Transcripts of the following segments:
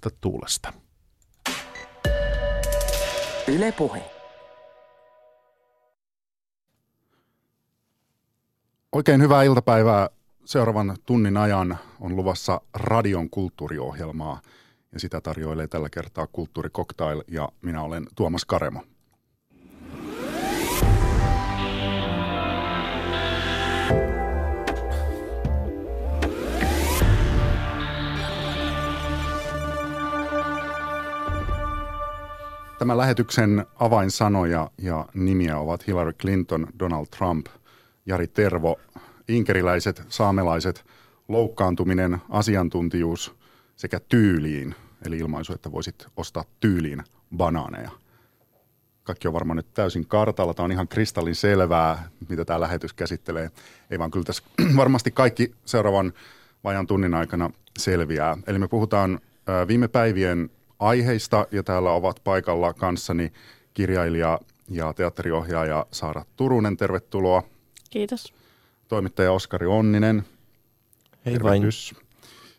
puhdasta tuulesta. Yle Puhe. Oikein hyvää iltapäivää. Seuraavan tunnin ajan on luvassa radion kulttuuriohjelmaa ja sitä tarjoilee tällä kertaa Kulttuurikoktail ja minä olen Tuomas Karemo. Tämän lähetyksen avainsanoja ja nimiä ovat Hillary Clinton, Donald Trump, Jari Tervo, inkeriläiset, saamelaiset, loukkaantuminen, asiantuntijuus sekä tyyliin, eli ilmaisu, että voisit ostaa tyyliin banaaneja. Kaikki on varmaan nyt täysin kartalla. Tämä on ihan kristallin selvää, mitä tämä lähetys käsittelee. Ei vaan kyllä tässä varmasti kaikki seuraavan vajan tunnin aikana selviää. Eli me puhutaan viime päivien aiheista ja täällä ovat paikalla kanssani kirjailija ja teatteriohjaaja Saara Turunen. Tervetuloa. Kiitos. Toimittaja Oskari Onninen. Hei vain.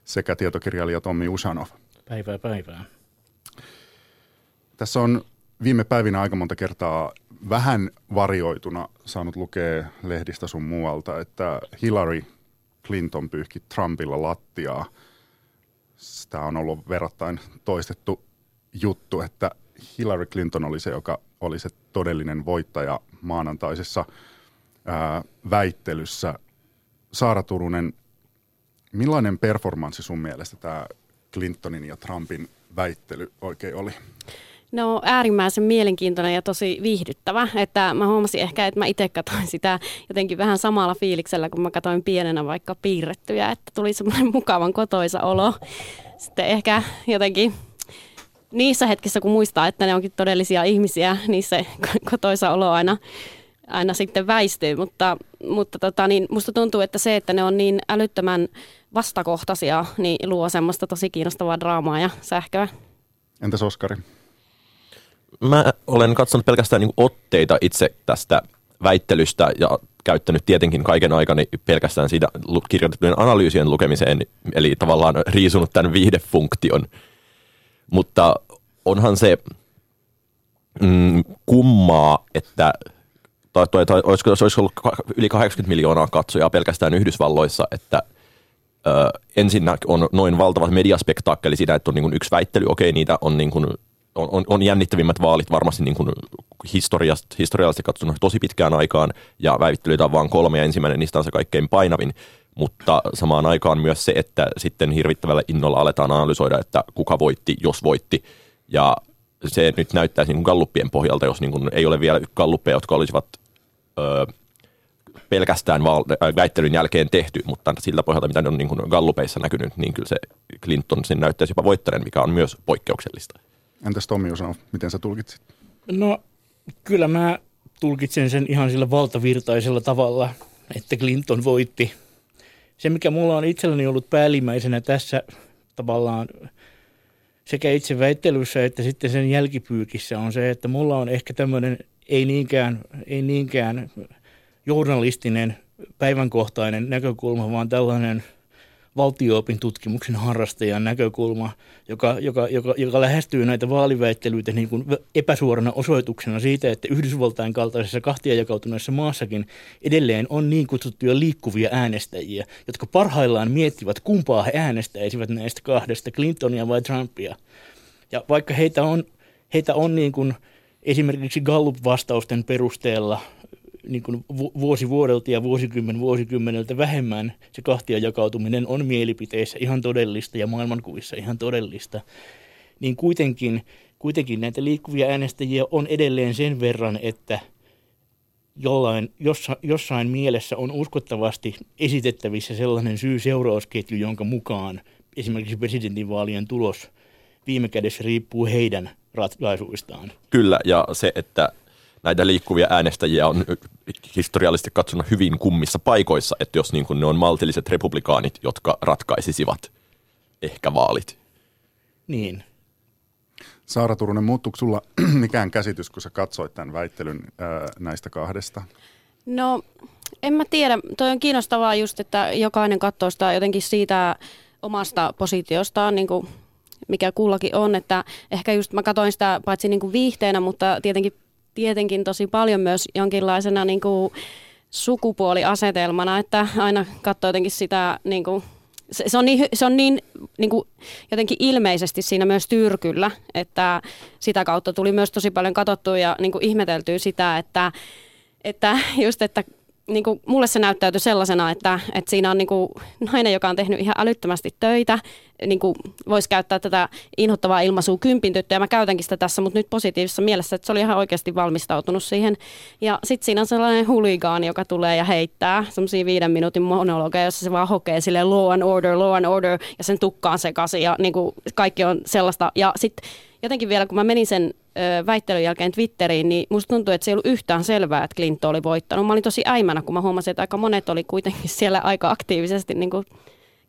Sekä tietokirjailija Tommi Usanov. Päivää päivää. Tässä on viime päivinä aika monta kertaa vähän varioituna saanut lukea lehdistä sun muualta, että Hillary Clinton pyyhki Trumpilla lattiaa. Tämä on ollut verrattain toistettu juttu, että Hillary Clinton oli se, joka oli se todellinen voittaja maanantaisessa ää, väittelyssä. Saara Turunen, millainen performanssi sun mielestä tämä Clintonin ja Trumpin väittely oikein oli? No äärimmäisen mielenkiintoinen ja tosi viihdyttävä. Että mä huomasin ehkä, että mä itse katsoin sitä jotenkin vähän samalla fiiliksellä, kun mä katsoin pienenä vaikka piirrettyjä, että tuli semmoinen mukavan kotoisa olo. Sitten ehkä jotenkin niissä hetkissä, kun muistaa, että ne onkin todellisia ihmisiä, niin se kotoisa olo aina, aina sitten väistyy. Mutta, mutta tota, niin musta tuntuu, että se, että ne on niin älyttömän vastakohtaisia, niin luo semmoista tosi kiinnostavaa draamaa ja sähköä. Entäs Oskari? Mä olen katsonut pelkästään niin otteita itse tästä väittelystä ja käyttänyt tietenkin kaiken aikani pelkästään siitä kirjoitettujen analyysien lukemiseen, eli tavallaan riisunut tämän viihdefunktion. Mutta onhan se mm, kummaa, että tai, tai, tai olisiko, se olisi ollut yli 80 miljoonaa katsojaa pelkästään Yhdysvalloissa, että ö, ensinnä on noin valtava mediaspektaakkeli siinä, että on niin kuin yksi väittely, okei, niitä on niin kuin on, on, on jännittävimmät vaalit varmasti niin kuin historiasta, historiallisesti katsonut tosi pitkään aikaan, ja väittelyitä on vain kolme, ja ensimmäinen niistä on se kaikkein painavin, mutta samaan aikaan myös se, että sitten hirvittävällä innolla aletaan analysoida, että kuka voitti, jos voitti, ja se nyt näyttää niin galluppien pohjalta, jos niin kuin ei ole vielä galluppeja, jotka olisivat öö, pelkästään val- väittelyn jälkeen tehty, mutta sillä pohjalta, mitä ne on niin kuin gallupeissa näkynyt, niin kyllä se Clinton sen näyttäisi jopa voittaneen, mikä on myös poikkeuksellista. Entäs Tommi Usanov, miten sä tulkitsit? No kyllä mä tulkitsen sen ihan sillä valtavirtaisella tavalla, että Clinton voitti. Se, mikä mulla on itselläni ollut päällimmäisenä tässä tavallaan sekä itse väittelyssä että sitten sen jälkipyykissä on se, että mulla on ehkä tämmöinen ei niinkään, ei niinkään journalistinen päivänkohtainen näkökulma, vaan tällainen – valtioopin tutkimuksen harrastajan näkökulma, joka, joka, joka, joka lähestyy näitä vaaliväittelyitä niin kuin epäsuorana osoituksena siitä, että Yhdysvaltain kaltaisessa kahtiajakautuneessa maassakin edelleen on niin kutsuttuja liikkuvia äänestäjiä, jotka parhaillaan miettivät, kumpaa he äänestäisivät näistä kahdesta, Clintonia vai Trumpia. Ja vaikka heitä on, heitä on niin kuin esimerkiksi Gallup-vastausten perusteella niin kuin vuosi vuodelta ja vuosikymmen vuosikymmeneltä vähemmän se kahtia jakautuminen on mielipiteissä ihan todellista ja maailmankuvissa ihan todellista, niin kuitenkin, kuitenkin näitä liikkuvia äänestäjiä on edelleen sen verran, että jollain, jossa, jossain mielessä on uskottavasti esitettävissä sellainen syy-seurausketju, jonka mukaan esimerkiksi presidentinvaalien tulos viime kädessä riippuu heidän ratkaisuistaan. Kyllä, ja se, että näitä liikkuvia äänestäjiä on historiallisesti katsonut hyvin kummissa paikoissa, että jos niin kuin ne on maltilliset republikaanit, jotka ratkaisisivat ehkä vaalit. Niin. Saara Turunen, muuttuuko sulla mikään käsitys, kun sä katsoit tämän väittelyn ää, näistä kahdesta? No, en mä tiedä. Toi on kiinnostavaa just, että jokainen katsoo sitä jotenkin siitä omasta positiostaan niin kuin mikä kullakin on, että ehkä just mä katsoin sitä paitsi niin kuin viihteenä, mutta tietenkin, tietenkin tosi paljon myös jonkinlaisena niin kuin sukupuoliasetelmana, että aina katsoo jotenkin sitä niin kuin se, se on niin, se on niin, niin kuin jotenkin ilmeisesti siinä myös tyrkyllä, että sitä kautta tuli myös tosi paljon katsottua ja niin kuin ihmeteltyä sitä, että, että just, että niin kuin, mulle se näyttäytyi sellaisena, että, että siinä on niin kuin, nainen, joka on tehnyt ihan älyttömästi töitä, niin kuin, voisi käyttää tätä inhottavaa ilmaisua kympin tyttö, ja mä käytänkin sitä tässä, mutta nyt positiivisessa mielessä, että se oli ihan oikeasti valmistautunut siihen. Ja sitten siinä on sellainen huligaani, joka tulee ja heittää semmoisia viiden minuutin monologeja, jossa se vaan hokee sille law and order, law and order, ja sen tukkaan sekaisin, ja niin kuin, kaikki on sellaista. Ja sitten jotenkin vielä, kun mä menin sen väittelyn jälkeen Twitteriin, niin musta tuntui, että se ei ollut yhtään selvää, että Clinton oli voittanut. Mä olin tosi äimänä, kun mä huomasin, että aika monet oli kuitenkin siellä aika aktiivisesti niin kuin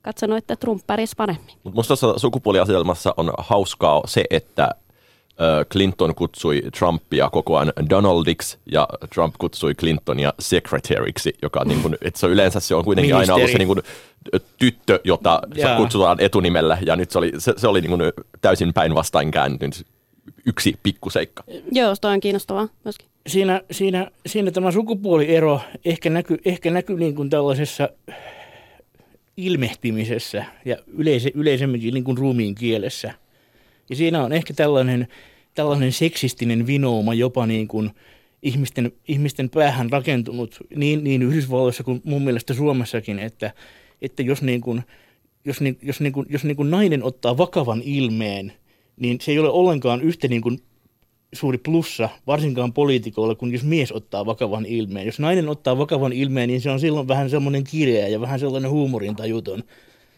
katsonut, että Trump pärjäsi paremmin. Mutta musta tuossa sukupuoliasetelmassa on hauskaa se, että Clinton kutsui Trumpia koko ajan Donaldiksi ja Trump kutsui Clintonia secretaryksi, joka niin kuin, että se on yleensä se on kuitenkin Ministeri. aina ollut se niin kuin, tyttö, jota Jaa. kutsutaan etunimellä ja nyt se oli, se, se oli niin kuin täysin päinvastain kääntynyt yksi pikkuseikka. Joo, toi on kiinnostavaa myöskin. Siinä, siinä, siinä tämä sukupuoliero ehkä näkyy ehkä näky niin kuin tällaisessa ilmehtimisessä ja yleise, yleisemminkin niin kuin ruumiin kielessä. Ja siinä on ehkä tällainen, tällainen seksistinen vinouma jopa niin kuin ihmisten, ihmisten päähän rakentunut niin, niin Yhdysvalloissa kuin mun mielestä Suomessakin, että, että jos, niin kuin, jos, niin, jos, niin kuin, jos niin kuin nainen ottaa vakavan ilmeen – niin se ei ole ollenkaan yhtä niin kuin suuri plussa, varsinkaan poliitikoille, kun jos mies ottaa vakavan ilmeen. Jos nainen ottaa vakavan ilmeen, niin se on silloin vähän semmoinen kireä ja vähän sellainen huumorintajuton.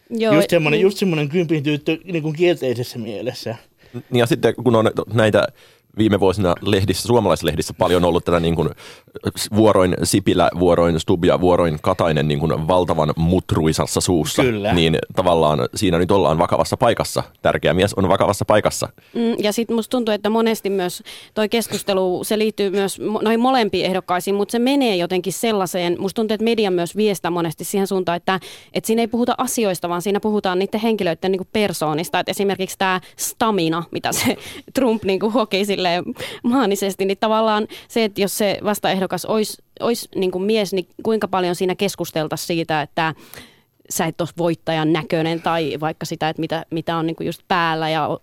Joo, just semmoinen, mm. just semmoinen kympin tyttö niin kuin kielteisessä mielessä. Ja sitten kun on näitä viime vuosina lehdissä, suomalaislehdissä paljon ollut tätä niin kuin vuoroin Sipilä, vuoroin Stubia, vuoroin Katainen niin kuin valtavan mutruisassa suussa. Kyllä. Niin tavallaan siinä nyt ollaan vakavassa paikassa. Tärkeä mies on vakavassa paikassa. Mm, ja sitten musta tuntuu, että monesti myös toi keskustelu, se liittyy myös noihin molempiin ehdokkaisiin, mutta se menee jotenkin sellaiseen, musta tuntuu, että media myös viestää monesti siihen suuntaan, että, että siinä ei puhuta asioista, vaan siinä puhutaan niiden henkilöiden niin kuin persoonista. Että esimerkiksi tämä stamina, mitä se Trump niin kuin hoki sille silleen maanisesti, niin tavallaan se, että jos se vastaehdokas olisi, olisi niin kuin mies, niin kuinka paljon siinä keskusteltaisiin siitä, että sä et ole voittajan näköinen tai vaikka sitä, että mitä, mitä on niin kuin just päällä. Ja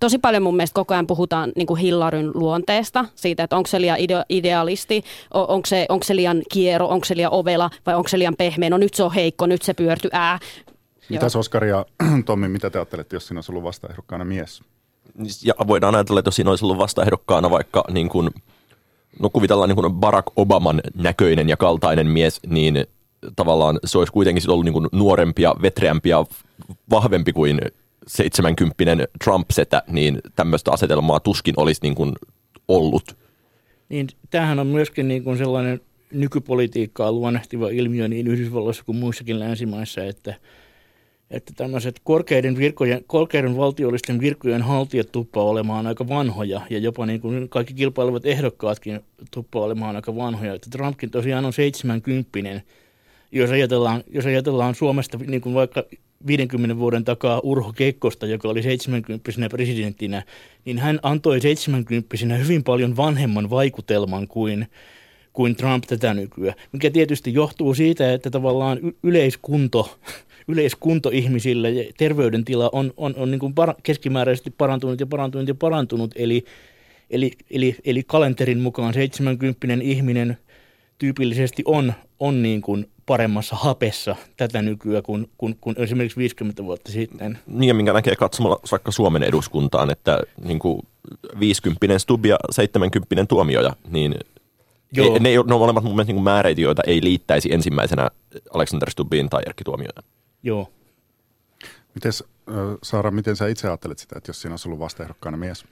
tosi paljon mun mielestä koko ajan puhutaan niin kuin Hillaryn luonteesta, siitä, että onko se liian idealisti, onko se, onko se liian kiero, onko se liian ovela vai onko se liian pehmeä. No nyt se on heikko, nyt se pyörty ää. Mitäs Oskari ja Tommi, mitä te ajattelette, jos siinä olisi ollut vastaehdokkaana mies? ja voidaan ajatella, että jos siinä olisi ollut vastaehdokkaana vaikka niin kuin, no kuvitellaan niin kuin Barack Obaman näköinen ja kaltainen mies, niin tavallaan se olisi kuitenkin ollut niin kuin nuorempi ja vetreämpi ja vahvempi kuin 70 Trump-setä, niin tämmöistä asetelmaa tuskin olisi niin kuin ollut. Niin, tämähän on myöskin niin kuin sellainen nykypolitiikkaa luonnehtiva ilmiö niin Yhdysvalloissa kuin muissakin länsimaissa, että – että tämmöiset korkeiden, virkojen, korkeiden valtiollisten virkojen haltijat tuppaa olemaan aika vanhoja ja jopa niin kuin kaikki kilpailevat ehdokkaatkin tuppaa olemaan aika vanhoja. Että Trumpkin tosiaan on 70 jos ajatellaan, jos ajatellaan Suomesta niin kuin vaikka 50 vuoden takaa Urho Kekkosta, joka oli 70 presidenttinä, niin hän antoi 70 hyvin paljon vanhemman vaikutelman kuin, kuin Trump tätä nykyään, mikä tietysti johtuu siitä, että tavallaan yleiskunto yleiskunto ihmisillä ja terveydentila on, on, on niin kuin par, keskimääräisesti parantunut ja parantunut ja parantunut. Eli, eli, eli, eli kalenterin mukaan 70 ihminen tyypillisesti on, on niin kuin paremmassa hapessa tätä nykyään kuin, kuin, kuin esimerkiksi 50 vuotta sitten. Niin ja minkä näkee katsomalla vaikka Suomen eduskuntaan, että niin kuin 50 Stub ja 70 tuomioja, niin Joo. Ne, ne, ne on molemmat mun mielestä niin määreitä, joita ei liittäisi ensimmäisenä Alexander Stubbiin tai Erkki Tuomioon. Joo. Mites, Saara, miten sä itse ajattelet sitä, että jos siinä olisi ollut vastaehdokkaana mies?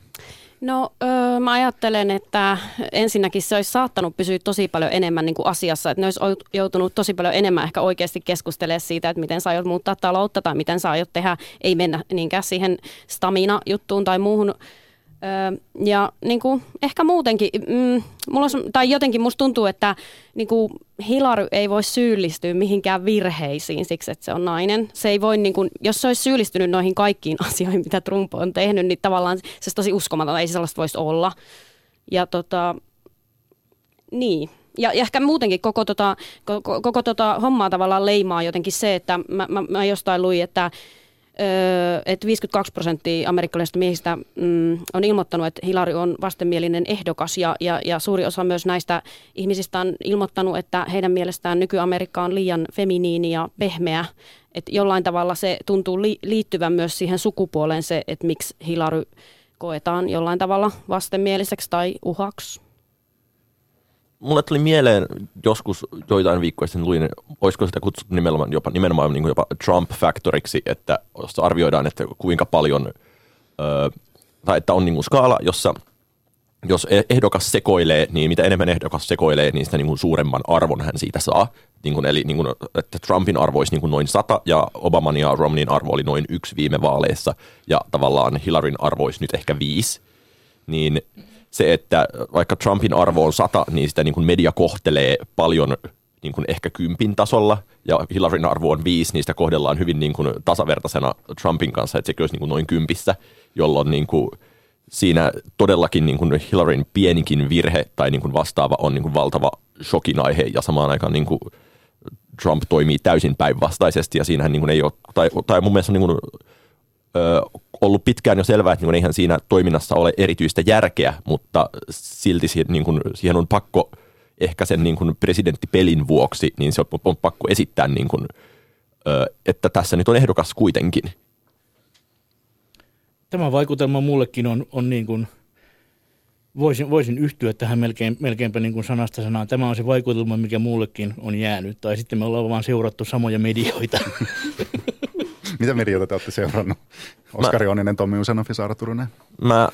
No öö, mä ajattelen, että ensinnäkin se olisi saattanut pysyä tosi paljon enemmän niin kuin asiassa, että ne olisi joutunut tosi paljon enemmän ehkä oikeasti keskustelemaan siitä, että miten sä aiot muuttaa taloutta tai miten sä aiot tehdä, ei mennä niinkään siihen stamina-juttuun tai muuhun Öö, ja niin kuin, ehkä muutenkin, mm, mulla on, tai jotenkin musta tuntuu, että niin kuin Hillary ei voi syyllistyä mihinkään virheisiin siksi, että se on nainen. Se ei voi, niin kuin, jos se olisi syyllistynyt noihin kaikkiin asioihin, mitä Trump on tehnyt, niin tavallaan se olisi tosi uskomaton, ei sellaista voisi olla. Ja tota, niin. Ja, ja ehkä muutenkin koko, tota, koko, koko tota hommaa tavallaan leimaa jotenkin se, että mä, mä, mä jostain luin, että että 52 prosenttia amerikkalaisista miehistä mm, on ilmoittanut, että Hillary on vastenmielinen ehdokas ja, ja, ja suuri osa myös näistä ihmisistä on ilmoittanut, että heidän mielestään nyky-Amerikka on liian feminiini ja pehmeä. Että jollain tavalla se tuntuu li, liittyvän myös siihen sukupuoleen se, että miksi Hillary koetaan jollain tavalla vastenmieliseksi tai uhaksi mulle tuli mieleen joskus joitain viikkoja sitten luin, olisiko sitä kutsuttu nimenomaan jopa, nimenomaan niin jopa Trump-faktoriksi, että jossa arvioidaan, että kuinka paljon, ö, tai että on niin kuin skaala, jossa jos e-, ehdokas sekoilee, niin mitä enemmän ehdokas sekoilee, niin sitä niin kuin suuremman arvon hän siitä saa. Niin kuin, eli niin kuin, että Trumpin arvo olisi niin kuin noin 100 ja Obaman ja Romneyn arvo oli noin yksi viime vaaleissa ja tavallaan Hillaryn arvo olisi nyt ehkä viisi. Niin se, että vaikka Trumpin arvo on sata, niin sitä niin kuin media kohtelee paljon niin kuin ehkä kympin tasolla, ja Hillaryn arvo on viisi, niin sitä kohdellaan hyvin niin kuin tasavertaisena Trumpin kanssa, että sekin olisi niin kuin noin kympissä, jolloin niin kuin siinä todellakin niin kuin Hillaryn pienikin virhe tai niin kuin vastaava on niin kuin valtava shokin aihe, ja samaan aikaan niin kuin Trump toimii täysin päinvastaisesti, ja siinähän niin kuin ei ole, tai, tai mun mielestä niin kuin ö, ollut pitkään jo selvää, että niin eihän siinä toiminnassa ole erityistä järkeä, mutta silti siihen, niin kuin, siihen on pakko ehkä sen niin kuin presidenttipelin vuoksi, niin se on, on pakko esittää, niin kuin, että tässä nyt on ehdokas kuitenkin. Tämä vaikutelma mullekin on, on niin kuin, voisin, voisin yhtyä tähän melkein, melkeinpä niin kuin sanasta sanaan. Tämä on se vaikutelma, mikä mullekin on jäänyt. Tai sitten me ollaan vaan seurattu samoja medioita. Mitä mediota te olette seurannut? Oskari Onninen, Tommi Usenov ja Saara Turunen. Mä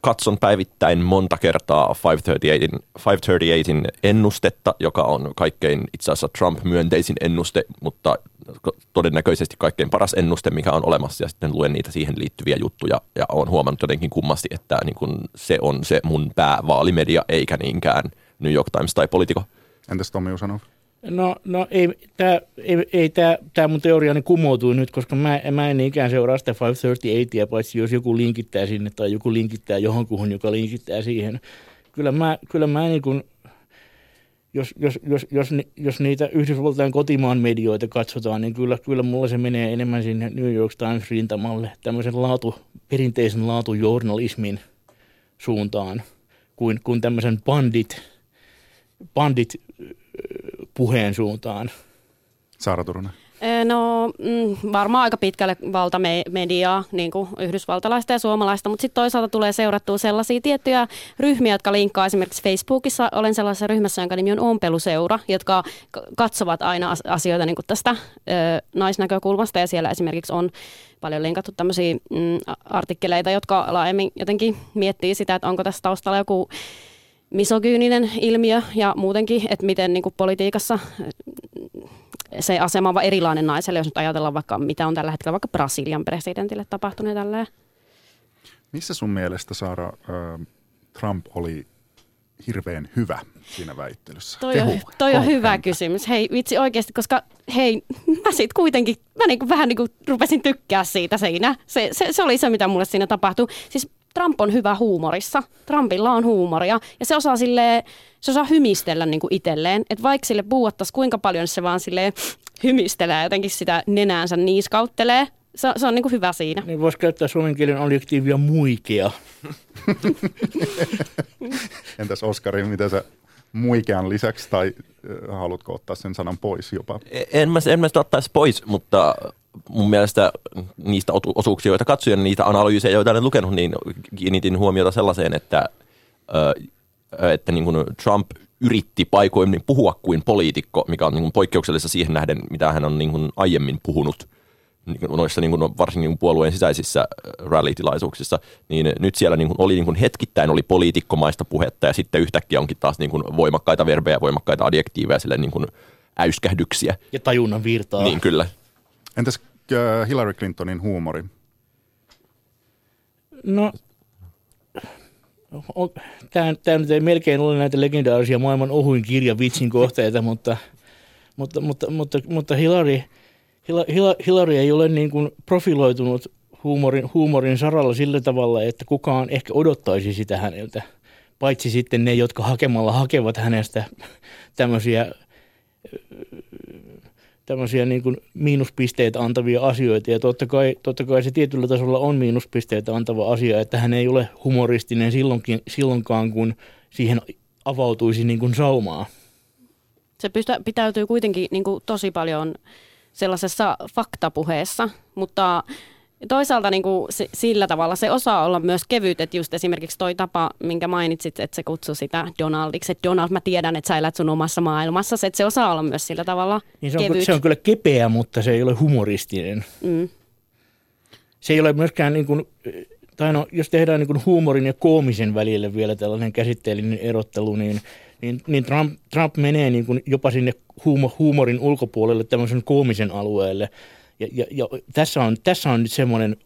katson päivittäin monta kertaa 538, 538 ennustetta, joka on kaikkein itse asiassa Trump-myönteisin ennuste, mutta todennäköisesti kaikkein paras ennuste, mikä on olemassa, ja sitten luen niitä siihen liittyviä juttuja, ja olen huomannut jotenkin kummasti, että niin kun se on se mun päävaalimedia, eikä niinkään New York Times tai Politico. Entäs Tommi Usanov? No, no ei, tämä ei, ei tää, tää mun teoriani kumoutuu nyt, koska mä, mä en niinkään seuraa sitä 538, paitsi jos joku linkittää sinne tai joku linkittää johonkuhun, joka linkittää siihen. Kyllä mä, kyllä mä niin kun, jos, jos, jos, jos, jos niitä Yhdysvaltain kotimaan medioita katsotaan, niin kyllä, kyllä mulla se menee enemmän sinne New York Times rintamalle, tämmöisen laatu, perinteisen laatujournalismin suuntaan, kuin, kuin tämmöisen bandit, bandit puheen suuntaan? Saara Turunen. No mm, varmaan aika pitkälle valtamediaa, niin kuin yhdysvaltalaista ja suomalaista, mutta sitten toisaalta tulee seurattua sellaisia tiettyjä ryhmiä, jotka linkkaa esimerkiksi Facebookissa. Olen sellaisessa ryhmässä, jonka nimi on Ompeluseura, jotka katsovat aina asioita niin kuin tästä ö, naisnäkökulmasta ja siellä esimerkiksi on paljon linkattu tämmöisiä mm, artikkeleita, jotka laajemmin jotenkin miettii sitä, että onko tässä taustalla joku misogyyninen ilmiö ja muutenkin, että miten niin kuin politiikassa se asema on erilainen naiselle, jos nyt ajatellaan vaikka mitä on tällä hetkellä vaikka Brasilian presidentille tapahtunut tälleen. Missä sun mielestä Saara Trump oli hirveän hyvä siinä väittelyssä? Toi, on, toi on hyvä häntä. kysymys. Hei vitsi oikeasti, koska hei, mä sit kuitenkin, mä niinku vähän niinku rupesin tykkää siitä siinä. Se, se, se oli se, mitä mulle siinä tapahtui. Siis Trump on hyvä huumorissa. Trumpilla on huumoria ja se osaa sille, se osaa hymistellä niin kuin itselleen. Että vaikka sille puuattaisi kuinka paljon se vaan sille hymistelee jotenkin sitä nenäänsä niiskauttelee. Se, se on niin kuin hyvä siinä. Niin voisi käyttää suomen kielen adjektiivia muikea. Entäs Oskari, mitä sä muikean lisäksi, tai haluatko ottaa sen sanan pois jopa? En mä, en mä sitä ottaisi pois, mutta mun mielestä niistä osuuksia, joita katsoin, ja niitä analyysejä, joita olen lukenut, niin kiinnitin huomiota sellaiseen, että, että niin kuin Trump yritti paikoin puhua kuin poliitikko, mikä on niin kuin poikkeuksellista siihen nähden, mitä hän on niin kuin aiemmin puhunut niin noissa niin kuin varsinkin niin puolueen sisäisissä rally-tilaisuuksissa, niin nyt siellä niin kuin oli niin kuin hetkittäin oli poliitikkomaista puhetta ja sitten yhtäkkiä onkin taas niin kuin voimakkaita verbejä, voimakkaita adjektiiveja, sille niin kuin äyskähdyksiä. Ja tajunnan virtaa. Niin, kyllä. Entäs äh, Hillary Clintonin huumori? No, Tämä, nyt ei melkein ole näitä legendaarisia maailman ohuin kirja vitsin kohteita, mutta, mutta, mutta, mutta, mutta Hillary, Hillary ei ole niin kuin profiloitunut huumorin, huumorin saralla sillä tavalla, että kukaan ehkä odottaisi sitä häneltä. Paitsi sitten ne, jotka hakemalla hakevat hänestä tämmöisiä tämmöisiä niin kuin miinuspisteitä antavia asioita. Ja totta kai, totta kai se tietyllä tasolla on miinuspisteitä antava asia, että hän ei ole humoristinen silloinkin, silloinkaan, kun siihen avautuisi niin kuin saumaa. Se pystä, pitäytyy kuitenkin niin kuin tosi paljon sellaisessa faktapuheessa, mutta toisaalta niin kuin sillä tavalla se osaa olla myös kevyt, että just esimerkiksi toi tapa, minkä mainitsit, että se kutsui sitä Donaldiksi, että Donald, mä tiedän, että sä elät sun omassa maailmassa, että se osaa olla myös sillä tavalla niin se on, kevyt. Se on kyllä kepeä, mutta se ei ole humoristinen. Mm. Se ei ole myöskään, niin kuin, tai no, jos tehdään niin kuin huumorin ja koomisen välille vielä tällainen käsitteellinen erottelu, niin niin, niin Trump, Trump menee niin kuin jopa sinne huumorin ulkopuolelle tämmöisen koomisen alueelle, ja, ja, ja tässä, on, tässä on nyt semmoinen,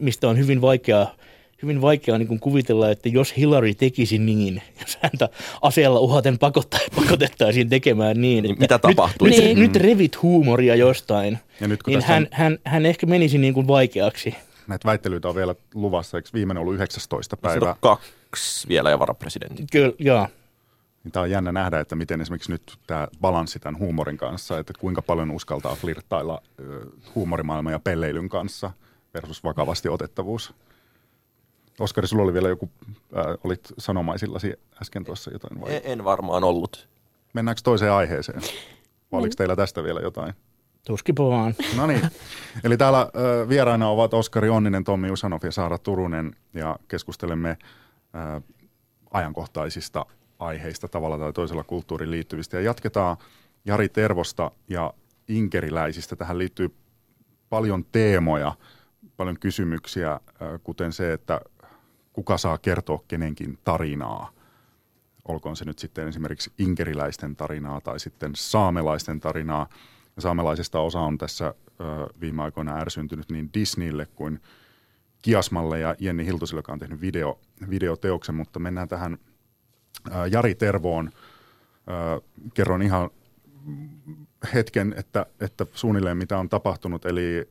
mistä on hyvin vaikea, hyvin vaikea niin kuvitella, että jos Hillary tekisi niin, jos häntä aseella uhaten pakottaa, pakotettaisiin tekemään niin, niin mitä tapahtuu? Nyt, niin. nyt revit huumoria jostain, ja nyt, niin hän, on... hän, hän ehkä menisi niin kuin vaikeaksi. Näitä väittelyitä on vielä luvassa, eikö viimeinen ollut 19 päivää? kaksi vielä ja varapresidentti. Kyllä, joo. Niin tämä on jännä nähdä, että miten esimerkiksi nyt tämä balanssi tämän huumorin kanssa, että kuinka paljon uskaltaa flirttailla huumorimaailman ja pelleilyn kanssa versus vakavasti otettavuus. Oskari, sulla oli vielä joku, äh, olit sanomaisillasi äsken tuossa jotain vai? En, en varmaan ollut. Mennäänkö toiseen aiheeseen? Vai oliko teillä tästä vielä jotain? Tuskipa vaan. No niin. Eli täällä äh, vieraina ovat Oskari Onninen, Tommi Usanov ja Saara Turunen ja keskustelemme äh, ajankohtaisista aiheista tavalla tai toisella kulttuuriin liittyvistä. Ja jatketaan Jari Tervosta ja inkeriläisistä. Tähän liittyy paljon teemoja, paljon kysymyksiä, kuten se, että kuka saa kertoa kenenkin tarinaa. Olkoon se nyt sitten esimerkiksi inkeriläisten tarinaa tai sitten saamelaisten tarinaa. Ja saamelaisesta osa on tässä viime aikoina ärsyntynyt niin Disneylle kuin Kiasmalle ja Jenni Hiltusille, joka on tehnyt video, videoteoksen, mutta mennään tähän – Jari Tervoon. Kerron ihan hetken, että, että suunnilleen mitä on tapahtunut. Eli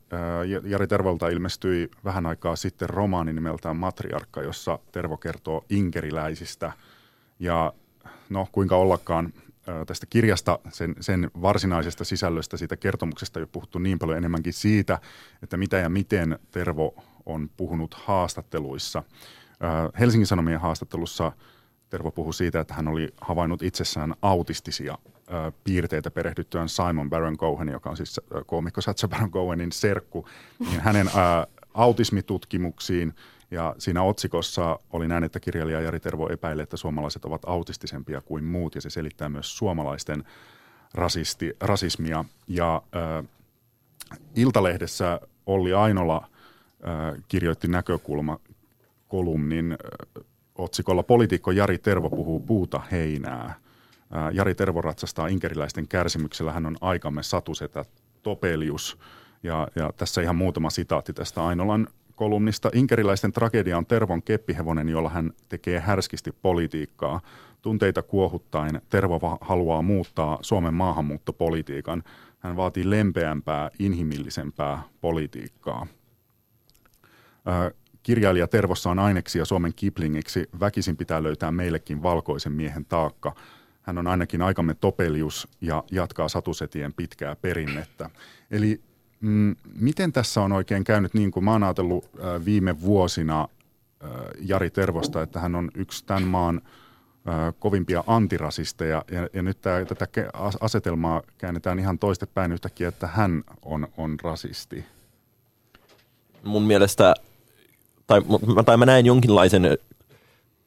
Jari Tervolta ilmestyi vähän aikaa sitten romaani nimeltään Matriarkka, jossa Tervo kertoo inkeriläisistä. Ja no kuinka ollakaan tästä kirjasta, sen, sen varsinaisesta sisällöstä, siitä kertomuksesta jo puhuttu niin paljon enemmänkin siitä, että mitä ja miten Tervo on puhunut haastatteluissa. Helsingin Sanomien haastattelussa – Tervo puhui siitä, että hän oli havainnut itsessään autistisia ö, piirteitä perehdyttyään Simon Baron Cohen, joka on siis koomikko Sacha Baron Cohenin serkku, niin hänen ö, autismitutkimuksiin ja siinä otsikossa oli näin, että kirjailija Jari Tervo epäilee, että suomalaiset ovat autistisempia kuin muut ja se selittää myös suomalaisten rasisti, rasismia. Ja ö, Iltalehdessä Olli Ainola ö, kirjoitti näkökulma kolumnin otsikolla Poliitikko Jari Tervo puhuu puuta heinää. Jari Tervo ratsastaa inkeriläisten kärsimyksellä. Hän on aikamme satusetä Topelius. Ja, ja tässä ihan muutama sitaatti tästä Ainolan kolumnista. Inkeriläisten tragedia on Tervon keppihevonen, jolla hän tekee härskisti politiikkaa. Tunteita kuohuttaen Tervo haluaa muuttaa Suomen maahanmuuttopolitiikan. Hän vaatii lempeämpää, inhimillisempää politiikkaa kirjailija Tervossa on aineksia Suomen Kiplingiksi. Väkisin pitää löytää meillekin valkoisen miehen taakka. Hän on ainakin aikamme Topelius ja jatkaa satusetien pitkää perinnettä. Eli mm, miten tässä on oikein käynyt niin kuin mä oon ajatellut äh, viime vuosina äh, Jari Tervosta, että hän on yksi tämän maan äh, kovimpia antirasisteja ja, ja nyt tää, tätä asetelmaa käännetään ihan toistepäin yhtäkkiä, että hän on, on rasisti. Mun mielestä tai, tai mä näin jonkinlaisen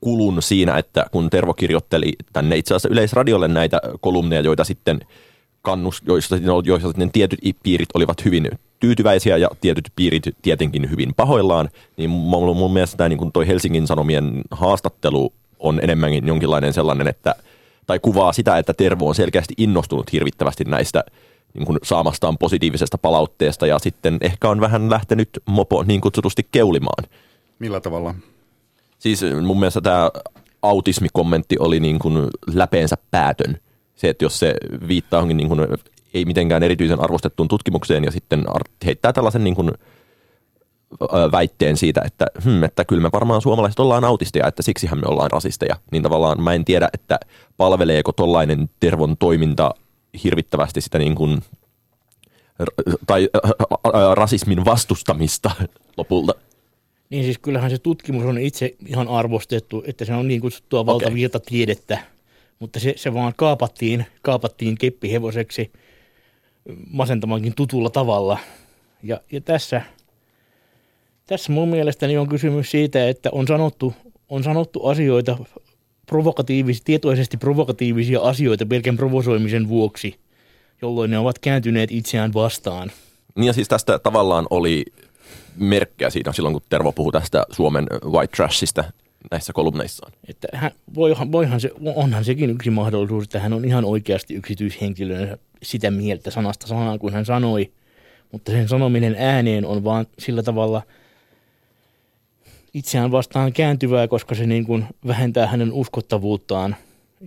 kulun siinä, että kun Tervo kirjoitteli tänne itse asiassa Yleisradiolle näitä kolumneja, joita sitten kannus, joissa, joissa sitten tietyt piirit olivat hyvin tyytyväisiä ja tietyt piirit tietenkin hyvin pahoillaan, niin mun, mun mielestä tämä niin toi Helsingin Sanomien haastattelu on enemmänkin jonkinlainen sellainen, että tai kuvaa sitä, että Tervo on selkeästi innostunut hirvittävästi näistä niin kuin saamastaan positiivisesta palautteesta ja sitten ehkä on vähän lähtenyt mopo niin kutsutusti keulimaan. Millä tavalla? Siis mun mielestä tämä autismikommentti oli niin kuin läpeensä päätön. Se, että jos se viittaa johonkin niin kuin ei mitenkään erityisen arvostettuun tutkimukseen ja sitten heittää tällaisen niin kuin väitteen siitä, että, hmm, että kyllä me varmaan suomalaiset ollaan autisteja, että siksihän me ollaan rasisteja, niin tavallaan mä en tiedä, että palveleeko tollainen Tervon toiminta hirvittävästi sitä niin kuin, tai rasismin vastustamista lopulta. Niin siis kyllähän se tutkimus on itse ihan arvostettu, että se on niin kutsuttua valtavirta tiedettä, mutta se, se vaan kaapattiin, kaapattiin keppihevoseksi masentamankin tutulla tavalla. Ja, ja tässä, tässä mun mielestäni on kysymys siitä, että on sanottu, on sanottu asioita provokatiivisia, tietoisesti provokatiivisia asioita pelkän provosoimisen vuoksi, jolloin ne ovat kääntyneet itseään vastaan. Niin ja siis tästä tavallaan oli merkkejä siitä silloin, kun Tervo puhui tästä Suomen white trashista näissä kolumneissaan. Että hän, voihan, voihan se, onhan sekin yksi mahdollisuus, että hän on ihan oikeasti yksityishenkilönä sitä mieltä sanasta sanaan kuin hän sanoi, mutta sen sanominen ääneen on vaan sillä tavalla itseään vastaan kääntyvää, koska se niin kuin vähentää hänen uskottavuuttaan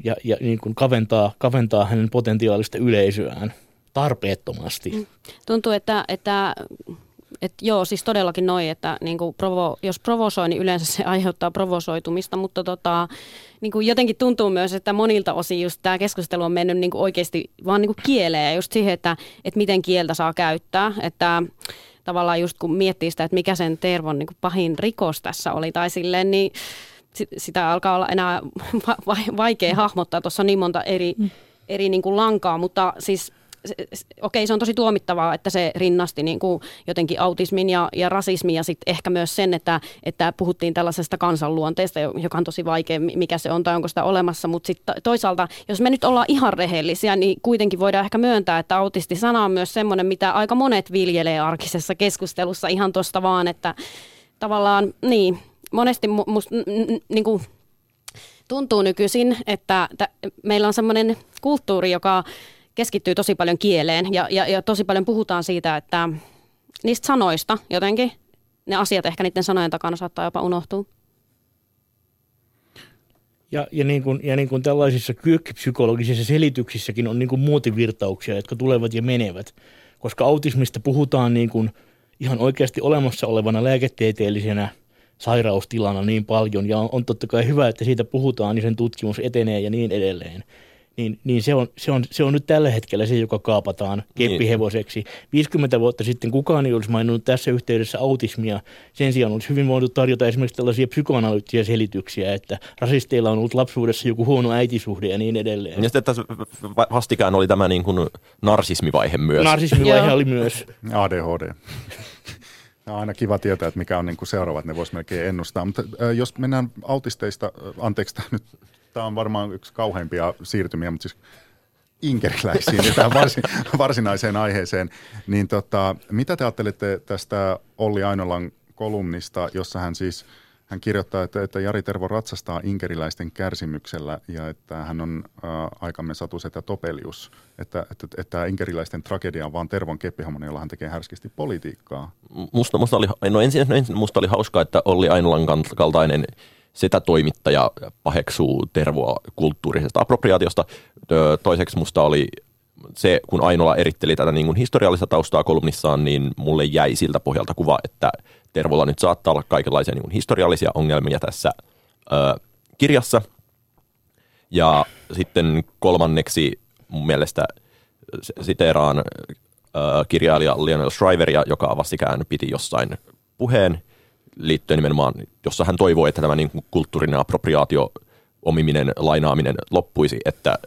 ja, ja niin kuin kaventaa, kaventaa hänen potentiaalista yleisöään tarpeettomasti. Mm. Tuntuu, että, että et joo, siis todellakin noin, että niin kuin provo, jos provosoi, niin yleensä se aiheuttaa provosoitumista, mutta tota, niin kuin jotenkin tuntuu myös, että monilta osin just tämä keskustelu on mennyt niin kuin oikeasti vaan niin kuin kieleen ja just siihen, että, että miten kieltä saa käyttää, että tavallaan just kun miettii sitä, että mikä sen Tervon niin kuin pahin rikos tässä oli tai silleen, niin sitä alkaa olla enää vaikea hahmottaa. Tuossa on niin monta eri, mm. eri niin kuin lankaa, mutta siis okei, se on tosi tuomittavaa, että se rinnasti niin kuin jotenkin autismin ja, ja rasismin ja sitten ehkä myös sen, että, että puhuttiin tällaisesta kansanluonteesta, joka on tosi vaikea, mikä se on tai onko sitä olemassa, mutta sitten toisaalta, jos me nyt ollaan ihan rehellisiä, niin kuitenkin voidaan ehkä myöntää, että autisti-sana on myös semmoinen, mitä aika monet viljelee arkisessa keskustelussa ihan tuosta vaan, että tavallaan niin, monesti musta niin kuin, tuntuu nykyisin, että, että meillä on semmoinen kulttuuri, joka keskittyy tosi paljon kieleen ja, ja, ja tosi paljon puhutaan siitä, että niistä sanoista jotenkin, ne asiat ehkä niiden sanojen takana saattaa jopa unohtua. Ja, ja, niin kuin, ja niin kuin tällaisissa kyökkipsykologisissa selityksissäkin on niin kuin muotivirtauksia, jotka tulevat ja menevät. Koska autismista puhutaan niin kuin ihan oikeasti olemassa olevana lääketieteellisenä sairaustilana niin paljon. Ja on, on totta kai hyvä, että siitä puhutaan, niin sen tutkimus etenee ja niin edelleen niin, niin se, on, se, on, se on nyt tällä hetkellä se, joka kaapataan keppihevoseksi. Niin. 50 vuotta sitten kukaan ei olisi maininnut tässä yhteydessä autismia. Sen sijaan olisi hyvin voinut tarjota esimerkiksi tällaisia psykoanalyyttisiä selityksiä, että rasisteilla on ollut lapsuudessa joku huono äitisuhde ja niin edelleen. Ja sitten tässä vastikään oli tämä niin kuin narsismivaihe myös. Narsismivaihe oli myös. ADHD. On aina kiva tietää, että mikä on niin kuin seuraavat, ne voisi melkein ennustaa. Mutta äh, jos mennään autisteista, äh, anteeksi, tämä nyt tämä on varmaan yksi kauheimpia siirtymiä, mutta siis inkeriläisiin ja tähän varsin, varsinaiseen aiheeseen. Niin tota, mitä te ajattelette tästä Olli Ainolan kolumnista, jossa hän siis hän kirjoittaa, että, että Jari Tervo ratsastaa inkeriläisten kärsimyksellä ja että hän on äh, aikamme satusetä Topelius, että, että, että inkeriläisten tragedia on vaan Tervon keppihomon, jolla hän tekee härskisti politiikkaa. Musta, musta oli, no ensin, no ensin musta oli hauskaa, että Olli Ainolan kaltainen sitä toimittaja paheksuu Tervoa kulttuurisesta appropriaatiosta. Toiseksi musta oli se, kun Ainola eritteli tätä niin historiallista taustaa kolumnissaan, niin mulle jäi siltä pohjalta kuva, että Tervolla nyt saattaa olla kaikenlaisia niin historiallisia ongelmia tässä ö, kirjassa. Ja sitten kolmanneksi mun mielestä siteeraan ö, kirjailija Lionel Shriveria, joka vastikään piti jossain puheen, liittyen nimenomaan, jossa hän toivoo, että tämä niin kulttuurinen appropriaatio, omiminen, lainaaminen loppuisi, että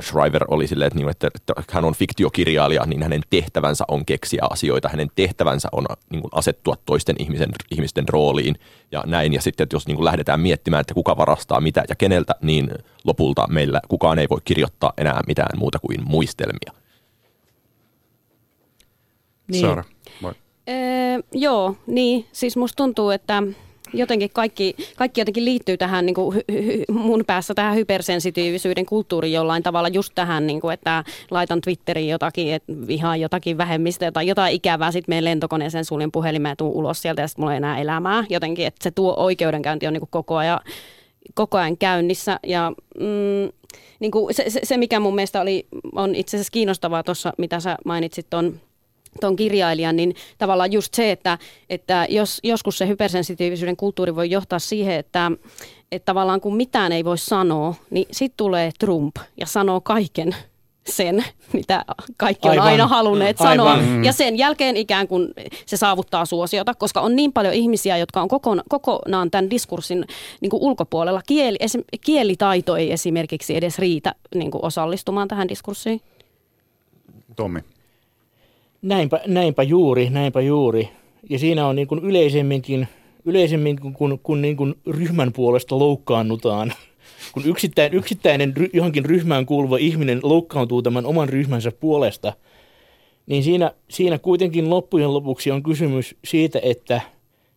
Shriver oli silleen, että, niin, että, että hän on fiktiokirjailija, niin hänen tehtävänsä on keksiä asioita, hänen tehtävänsä on niin kuin asettua toisten ihmisen, ihmisten rooliin ja näin. Ja sitten, että jos niin kuin lähdetään miettimään, että kuka varastaa mitä ja keneltä, niin lopulta meillä kukaan ei voi kirjoittaa enää mitään muuta kuin muistelmia. Niin. Saara, Öö, joo, niin. Siis musta tuntuu, että jotenkin kaikki, kaikki jotenkin liittyy tähän niin kuin, mun päässä tähän hypersensitiivisyyden kulttuuriin jollain tavalla just tähän, niin kuin, että laitan Twitteriin jotakin, että vihaan jotakin vähemmistöä tai jotain ikävää, sitten menen lentokoneeseen, suljen puhelimeen ja tuun ulos sieltä ja sitten mulla ei enää elämää. Jotenkin, että se tuo oikeudenkäynti on niin kuin koko ajan koko ajan käynnissä ja mm, niin kuin se, se, se, mikä mun mielestä oli, on itse asiassa kiinnostavaa tuossa, mitä sä mainitsit tuon tuon kirjailijan, niin tavallaan just se, että, että jos, joskus se hypersensitiivisyyden kulttuuri voi johtaa siihen, että, että tavallaan kun mitään ei voi sanoa, niin sitten tulee Trump ja sanoo kaiken sen, mitä kaikki on Aivan. aina halunneet Aivan. sanoa. Mm. Ja sen jälkeen ikään kuin se saavuttaa suosiota, koska on niin paljon ihmisiä, jotka on kokonaan, kokonaan tämän diskurssin niin kuin ulkopuolella. Kieli, esim, kielitaito ei esimerkiksi edes riitä niin kuin osallistumaan tähän diskurssiin. Tommi. Näinpä, näinpä juuri, näinpä juuri. Ja siinä on niin kuin yleisemminkin, yleisemmin kun, kun niin kuin ryhmän puolesta loukkaannutaan – kun yksittäin, yksittäinen johonkin ryhmään kuuluva ihminen loukkaantuu tämän oman ryhmänsä puolesta, niin siinä, siinä kuitenkin loppujen lopuksi on kysymys siitä, että,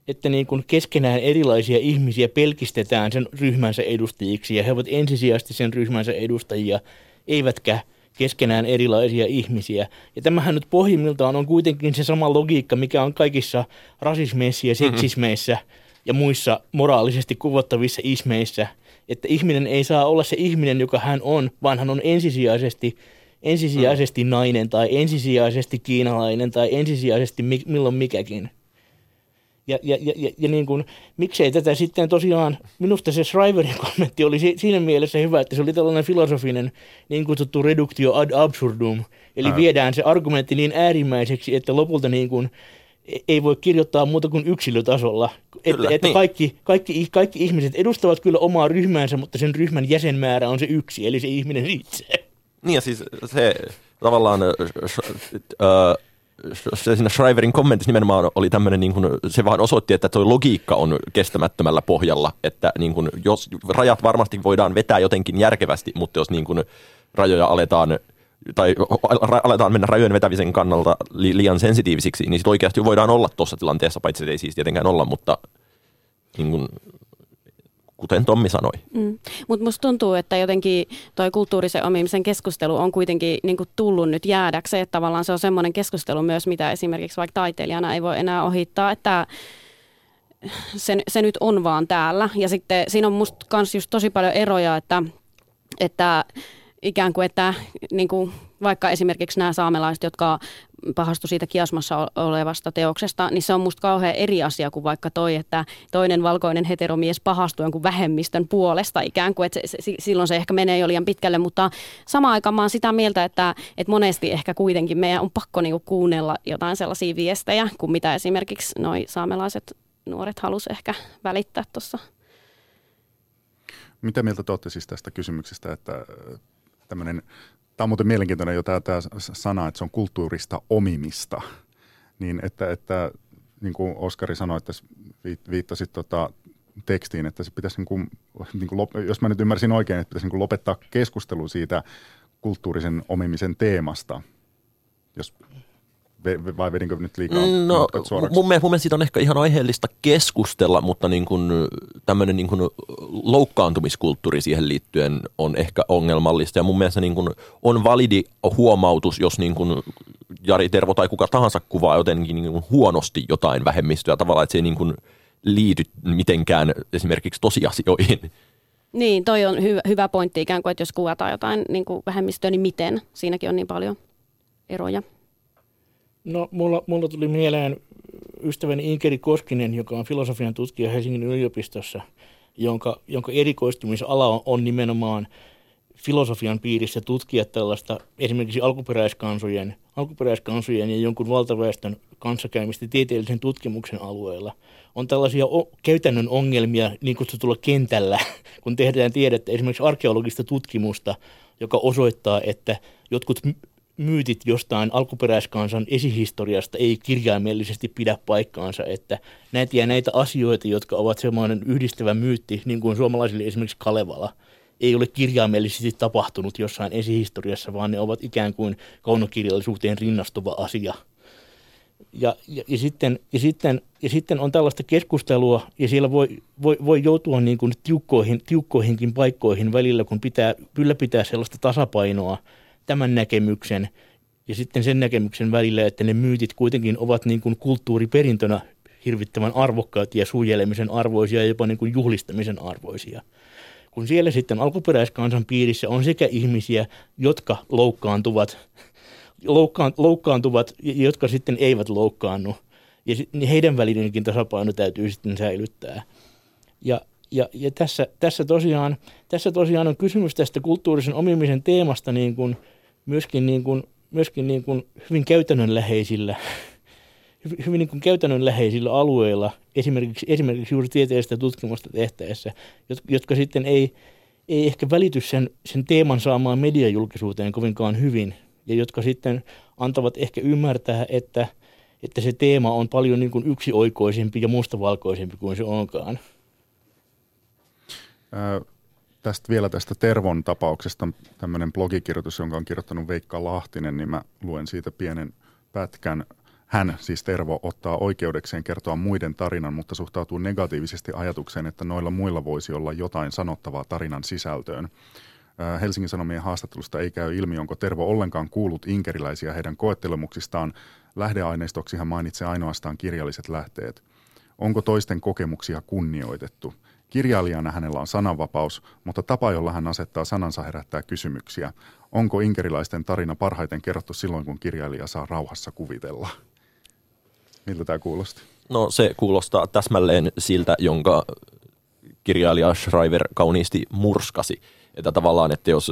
että niin kuin keskenään erilaisia ihmisiä pelkistetään sen ryhmänsä edustajiksi ja he ovat ensisijaisesti sen ryhmänsä edustajia, eivätkä keskenään erilaisia ihmisiä. Ja tämähän nyt pohjimmiltaan on kuitenkin se sama logiikka, mikä on kaikissa rasismeissa ja mm-hmm. seksismeissä mm-hmm. ja muissa moraalisesti kuvottavissa ismeissä – että ihminen ei saa olla se ihminen, joka hän on, vaan hän on ensisijaisesti, ensisijaisesti mm. nainen tai ensisijaisesti kiinalainen tai ensisijaisesti mi- milloin mikäkin. Ja, ja, ja, ja, ja niin kuin, miksei tätä sitten tosiaan, minusta se Shriverin kommentti oli siinä mielessä hyvä, että se oli tällainen filosofinen niin kutsuttu reduktio ad absurdum. Eli viedään se argumentti niin äärimmäiseksi, että lopulta niin kuin ei voi kirjoittaa muuta kuin yksilötasolla. Kyllä, että, että niin. kaikki, kaikki, kaikki ihmiset edustavat kyllä omaa ryhmäänsä, mutta sen ryhmän jäsenmäärä on se yksi, eli se ihminen itse. Niin ja siis se tavallaan äh, se siinä Shriverin kommentissa nimenomaan oli tämmöinen, niin se vaan osoitti, että tuo logiikka on kestämättömällä pohjalla, että niin kuin, jos rajat varmasti voidaan vetää jotenkin järkevästi, mutta jos niin kuin, rajoja aletaan tai aletaan mennä rajojen vetämisen kannalta li, liian sensitiivisiksi, niin sitten oikeasti voidaan olla tuossa tilanteessa, paitsi että ei siis tietenkään olla, mutta niin kuin, kuten Tommi sanoi. Mm. Mutta musta tuntuu, että jotenkin toi kulttuurisen omimisen keskustelu on kuitenkin niin kuin tullut nyt jäädäkseen, että tavallaan se on semmoinen keskustelu myös, mitä esimerkiksi vaikka taiteilijana ei voi enää ohittaa, että se, se nyt on vaan täällä. Ja sitten siinä on musta kans just tosi paljon eroja, että, että ikään kuin, että niin kuin vaikka esimerkiksi nämä saamelaiset, jotka pahastu siitä kiasmassa olevasta teoksesta, niin se on musta kauhean eri asia kuin vaikka toi, että toinen valkoinen heteromies pahastuu jonkun vähemmistön puolesta ikään kuin, että se, se, silloin se ehkä menee jo liian pitkälle, mutta samaan aikaan mä oon sitä mieltä, että, että monesti ehkä kuitenkin meidän on pakko niinku kuunnella jotain sellaisia viestejä, kuin mitä esimerkiksi noi saamelaiset nuoret halus ehkä välittää tuossa. Mitä mieltä te olette siis tästä kysymyksestä, että tämmöinen, tämä on muuten mielenkiintoinen jo tämä, tämä sana, että se on kulttuurista omimista. Niin että, että niin kuin Oskari sanoi, että viittasit tota, tekstiin, että se pitäisi, niin kuin, niin kuin, jos mä nyt ymmärsin oikein, että pitäisi niin kuin lopettaa keskustelu siitä kulttuurisen omimisen teemasta, jos vai vedinkö nyt liikaa mm, no, mun, mielestä, mun mielestä siitä on ehkä ihan aiheellista keskustella, mutta niin kuin, tämmöinen niin kuin loukkaantumiskulttuuri siihen liittyen on ehkä ongelmallista. Ja mun mielestä niin kuin on validi huomautus, jos niin kuin Jari Tervo tai kuka tahansa kuvaa jotenkin niin kuin huonosti jotain vähemmistöä tavallaan, että se ei niin kuin liity mitenkään esimerkiksi tosiasioihin. Niin, toi on hyvä, hyvä pointti ikään kuin, että jos kuvataan jotain niin kuin vähemmistöä, niin miten? Siinäkin on niin paljon eroja. No, mulla, mulla tuli mieleen ystäväni Inkeri Koskinen, joka on filosofian tutkija Helsingin yliopistossa, jonka, jonka erikoistumisala on, on nimenomaan filosofian piirissä tutkia tällaista esimerkiksi alkuperäiskansojen, alkuperäiskansojen ja jonkun valtaväestön kanssakäymistä tieteellisen tutkimuksen alueella. On tällaisia o- käytännön ongelmia niin kutsutulla kentällä, kun tehdään tiedettä, esimerkiksi arkeologista tutkimusta, joka osoittaa, että jotkut myytit jostain alkuperäiskansan esihistoriasta ei kirjaimellisesti pidä paikkaansa, että näitä ja näitä asioita, jotka ovat semmoinen yhdistävä myytti, niin kuin suomalaisille esimerkiksi Kalevala, ei ole kirjaimellisesti tapahtunut jossain esihistoriassa, vaan ne ovat ikään kuin kaunokirjallisuuteen rinnastuva asia. Ja, ja, ja, sitten, ja, sitten, ja sitten on tällaista keskustelua, ja siellä voi, voi, voi joutua niin kuin tiukkoihin, tiukkoihinkin paikkoihin välillä, kun pitää ylläpitää sellaista tasapainoa tämän näkemyksen ja sitten sen näkemyksen välillä, että ne myytit kuitenkin ovat niin kuin kulttuuriperintönä hirvittävän arvokkaat ja suojelemisen arvoisia ja jopa niin kuin juhlistamisen arvoisia. Kun siellä sitten alkuperäiskansan piirissä on sekä ihmisiä, jotka loukkaantuvat, loukkaan, loukkaantuvat jotka sitten eivät loukkaannu, ja niin heidän välinenkin tasapaino täytyy sitten säilyttää. Ja, ja, ja tässä, tässä, tosiaan, tässä tosiaan on kysymys tästä kulttuurisen omimisen teemasta niin kuin, myöskin, niin kuin, myöskin niin kuin hyvin käytännönläheisillä hyvin niin kuin käytännönläheisillä alueilla, esimerkiksi, esimerkiksi juuri tieteellistä tutkimusta tehtäessä, jotka sitten ei, ei ehkä välity sen, sen teeman saamaan mediajulkisuuteen kovinkaan hyvin, ja jotka sitten antavat ehkä ymmärtää, että, että se teema on paljon niin kuin yksioikoisempi ja mustavalkoisempi kuin se onkaan. Ää, tästä vielä tästä Tervon tapauksesta tämmöinen blogikirjoitus, jonka on kirjoittanut Veikka Lahtinen, niin mä luen siitä pienen pätkän. Hän, siis Tervo, ottaa oikeudekseen kertoa muiden tarinan, mutta suhtautuu negatiivisesti ajatukseen, että noilla muilla voisi olla jotain sanottavaa tarinan sisältöön. Helsingin Sanomien haastattelusta ei käy ilmi, onko Tervo ollenkaan kuullut inkeriläisiä heidän koettelemuksistaan. Lähdeaineistoksi hän mainitsee ainoastaan kirjalliset lähteet. Onko toisten kokemuksia kunnioitettu? Kirjailijana hänellä on sananvapaus, mutta tapa, jolla hän asettaa sanansa herättää kysymyksiä. Onko inkerilaisten tarina parhaiten kerrottu silloin, kun kirjailija saa rauhassa kuvitella? Miltä tämä kuulosti? No se kuulostaa täsmälleen siltä, jonka kirjailija Schreiber kauniisti murskasi. Että tavallaan, että jos,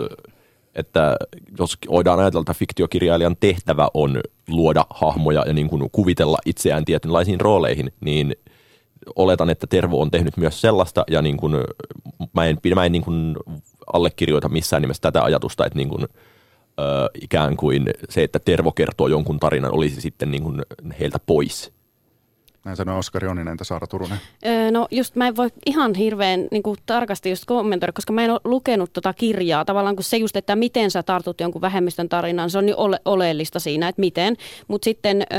että jos voidaan ajatella, että fiktiokirjailijan tehtävä on luoda hahmoja ja niin kuin kuvitella itseään tietynlaisiin rooleihin, niin oletan, että Tervo on tehnyt myös sellaista, ja niin kuin, mä en, mä en niin kuin allekirjoita missään nimessä tätä ajatusta, että niin kuin, ö, ikään kuin se, että Tervo kertoo jonkun tarinan, olisi sitten niin kuin heiltä pois. Näin sanoi Oskari Onninen, entä Saara Turunen? Öö, no just mä en voi ihan hirveän niin kuin, tarkasti just kommentoida, koska mä en ole lukenut tota kirjaa. Tavallaan kun se just, että miten sä tartut jonkun vähemmistön tarinaan, se on niin ole, oleellista siinä, että miten. Mutta sitten öö,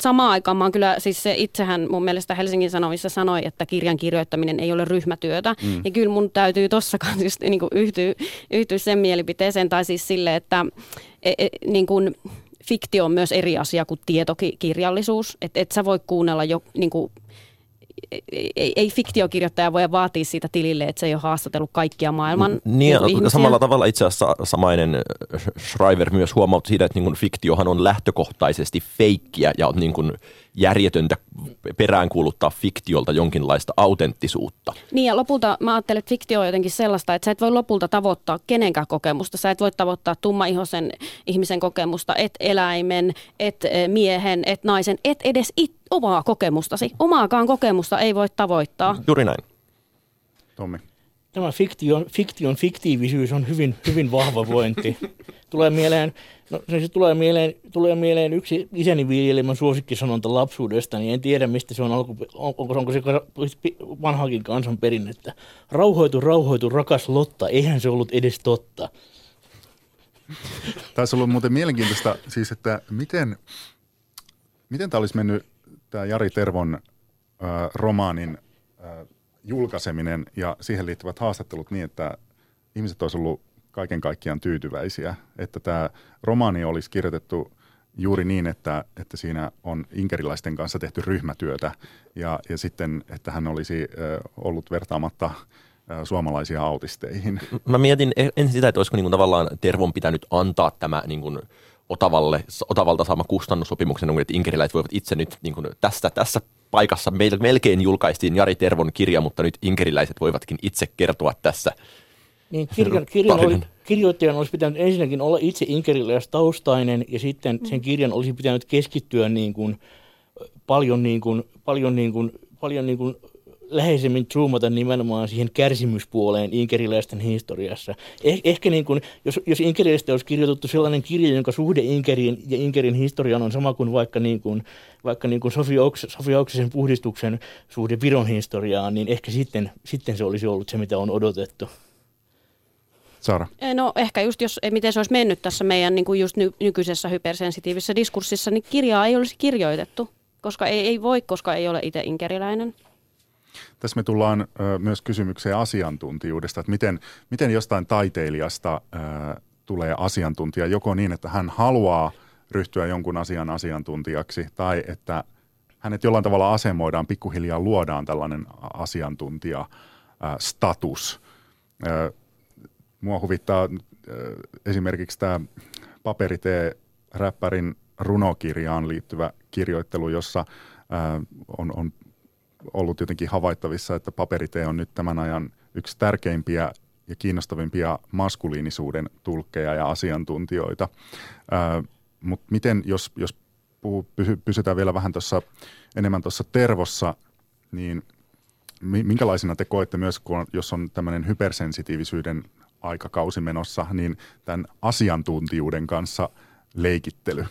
samaan aikaan mä oon kyllä, siis se itsehän mun mielestä Helsingin Sanomissa sanoi, että kirjan kirjoittaminen ei ole ryhmätyötä. Mm. Ja kyllä mun täytyy tossakaan just niin kuin yhtyä, yhtyä sen mielipiteeseen, tai siis sille, että e, e, niin kuin, fiktio on myös eri asia kuin tietokirjallisuus. Että et sä voi kuunnella jo niin kuin, ei, ei fiktiokirjoittaja voi vaatia siitä tilille, että se ei ole haastatellut kaikkia maailman niin, niin Samalla tavalla itse asiassa samainen Schreiber myös huomautti siitä, että niin kuin fiktiohan on lähtökohtaisesti feikkiä ja on niin kuin järjetöntä peräänkuuluttaa fiktiolta jonkinlaista autenttisuutta. Niin ja lopulta mä ajattelen, että fiktio on jotenkin sellaista, että sä et voi lopulta tavoittaa kenenkään kokemusta. Sä et voi tavoittaa tummaihoisen ihmisen kokemusta, et eläimen, et eh, miehen, et naisen, et edes it, omaa kokemustasi. Omaakaan kokemusta ei voi tavoittaa. Juuri näin. Tommi. Tämä fiktion, fiktion fiktiivisyys on hyvin, hyvin vahva vointi. tulee mieleen, no, se tulee mieleen, tulee mieleen yksi isäni viljelemän suosikkisanonta lapsuudesta, niin en tiedä mistä se on alku, onko, onko se vanhakin kansan perinnettä. Rauhoitu, rauhoitu, rakas Lotta, eihän se ollut edes totta. Taisi olla muuten mielenkiintoista siis, että miten, miten tämä olisi mennyt tämä Jari Tervon äh, romaanin äh, julkaiseminen ja siihen liittyvät haastattelut niin, että ihmiset olisivat ollut kaiken kaikkiaan tyytyväisiä, että tämä romaani olisi kirjoitettu juuri niin, että, että siinä on inkerilaisten kanssa tehty ryhmätyötä ja, ja sitten, että hän olisi ollut vertaamatta suomalaisia autisteihin. Mä mietin ensin sitä, että olisiko niin kuin tavallaan Tervon pitänyt antaa tämä niin kuin Otavalle, Otavalta saama kustannussopimuksen, että inkeriläiset voivat itse nyt niin kuin tässä, tässä paikassa. Melkein julkaistiin Jari Tervon kirja, mutta nyt inkeriläiset voivatkin itse kertoa tässä. Niin, kirjan, kirjan oli, kirjoittajan olisi pitänyt ensinnäkin olla itse taustainen ja sitten sen kirjan olisi pitänyt keskittyä niin kuin, paljon, niin kuin, paljon, niin kuin, paljon niin kuin läheisemmin zoomata nimenomaan siihen kärsimyspuoleen inkeriläisten historiassa. Eh, ehkä niin kuin, jos, jos inkeriläistä olisi kirjoitettu sellainen kirja, jonka suhde Inkerin ja Inkerin historiaan on sama kuin vaikka, niin kuin, vaikka niin kuin Sofia, Oks, Sofia Oksisen puhdistuksen suhde Viron historiaan, niin ehkä sitten, sitten se olisi ollut se, mitä on odotettu. Saara? No ehkä just jos, miten se olisi mennyt tässä meidän niin kuin just ny, nykyisessä hypersensitiivisessä diskurssissa, niin kirjaa ei olisi kirjoitettu koska ei, ei voi, koska ei ole itse inkeriläinen. Tässä me tullaan myös kysymykseen asiantuntijuudesta, että miten, miten jostain taiteilijasta tulee asiantuntija, joko niin, että hän haluaa ryhtyä jonkun asian asiantuntijaksi, tai että hänet jollain tavalla asemoidaan, pikkuhiljaa luodaan tällainen asiantuntija-status. Mua huvittaa esimerkiksi tämä paperitee-räppärin runokirjaan liittyvä kirjoittelu, jossa on, on ollut jotenkin havaittavissa, että paperitee on nyt tämän ajan yksi tärkeimpiä ja kiinnostavimpia maskuliinisuuden tulkkeja ja asiantuntijoita. Mutta miten, jos, jos puhu, pysy, pysytään vielä vähän tuossa enemmän tuossa tervossa, niin minkälaisina te koette myös, kun on, jos on tämmöinen hypersensitiivisyyden aikakausi menossa, niin tämän asiantuntijuuden kanssa leikittely?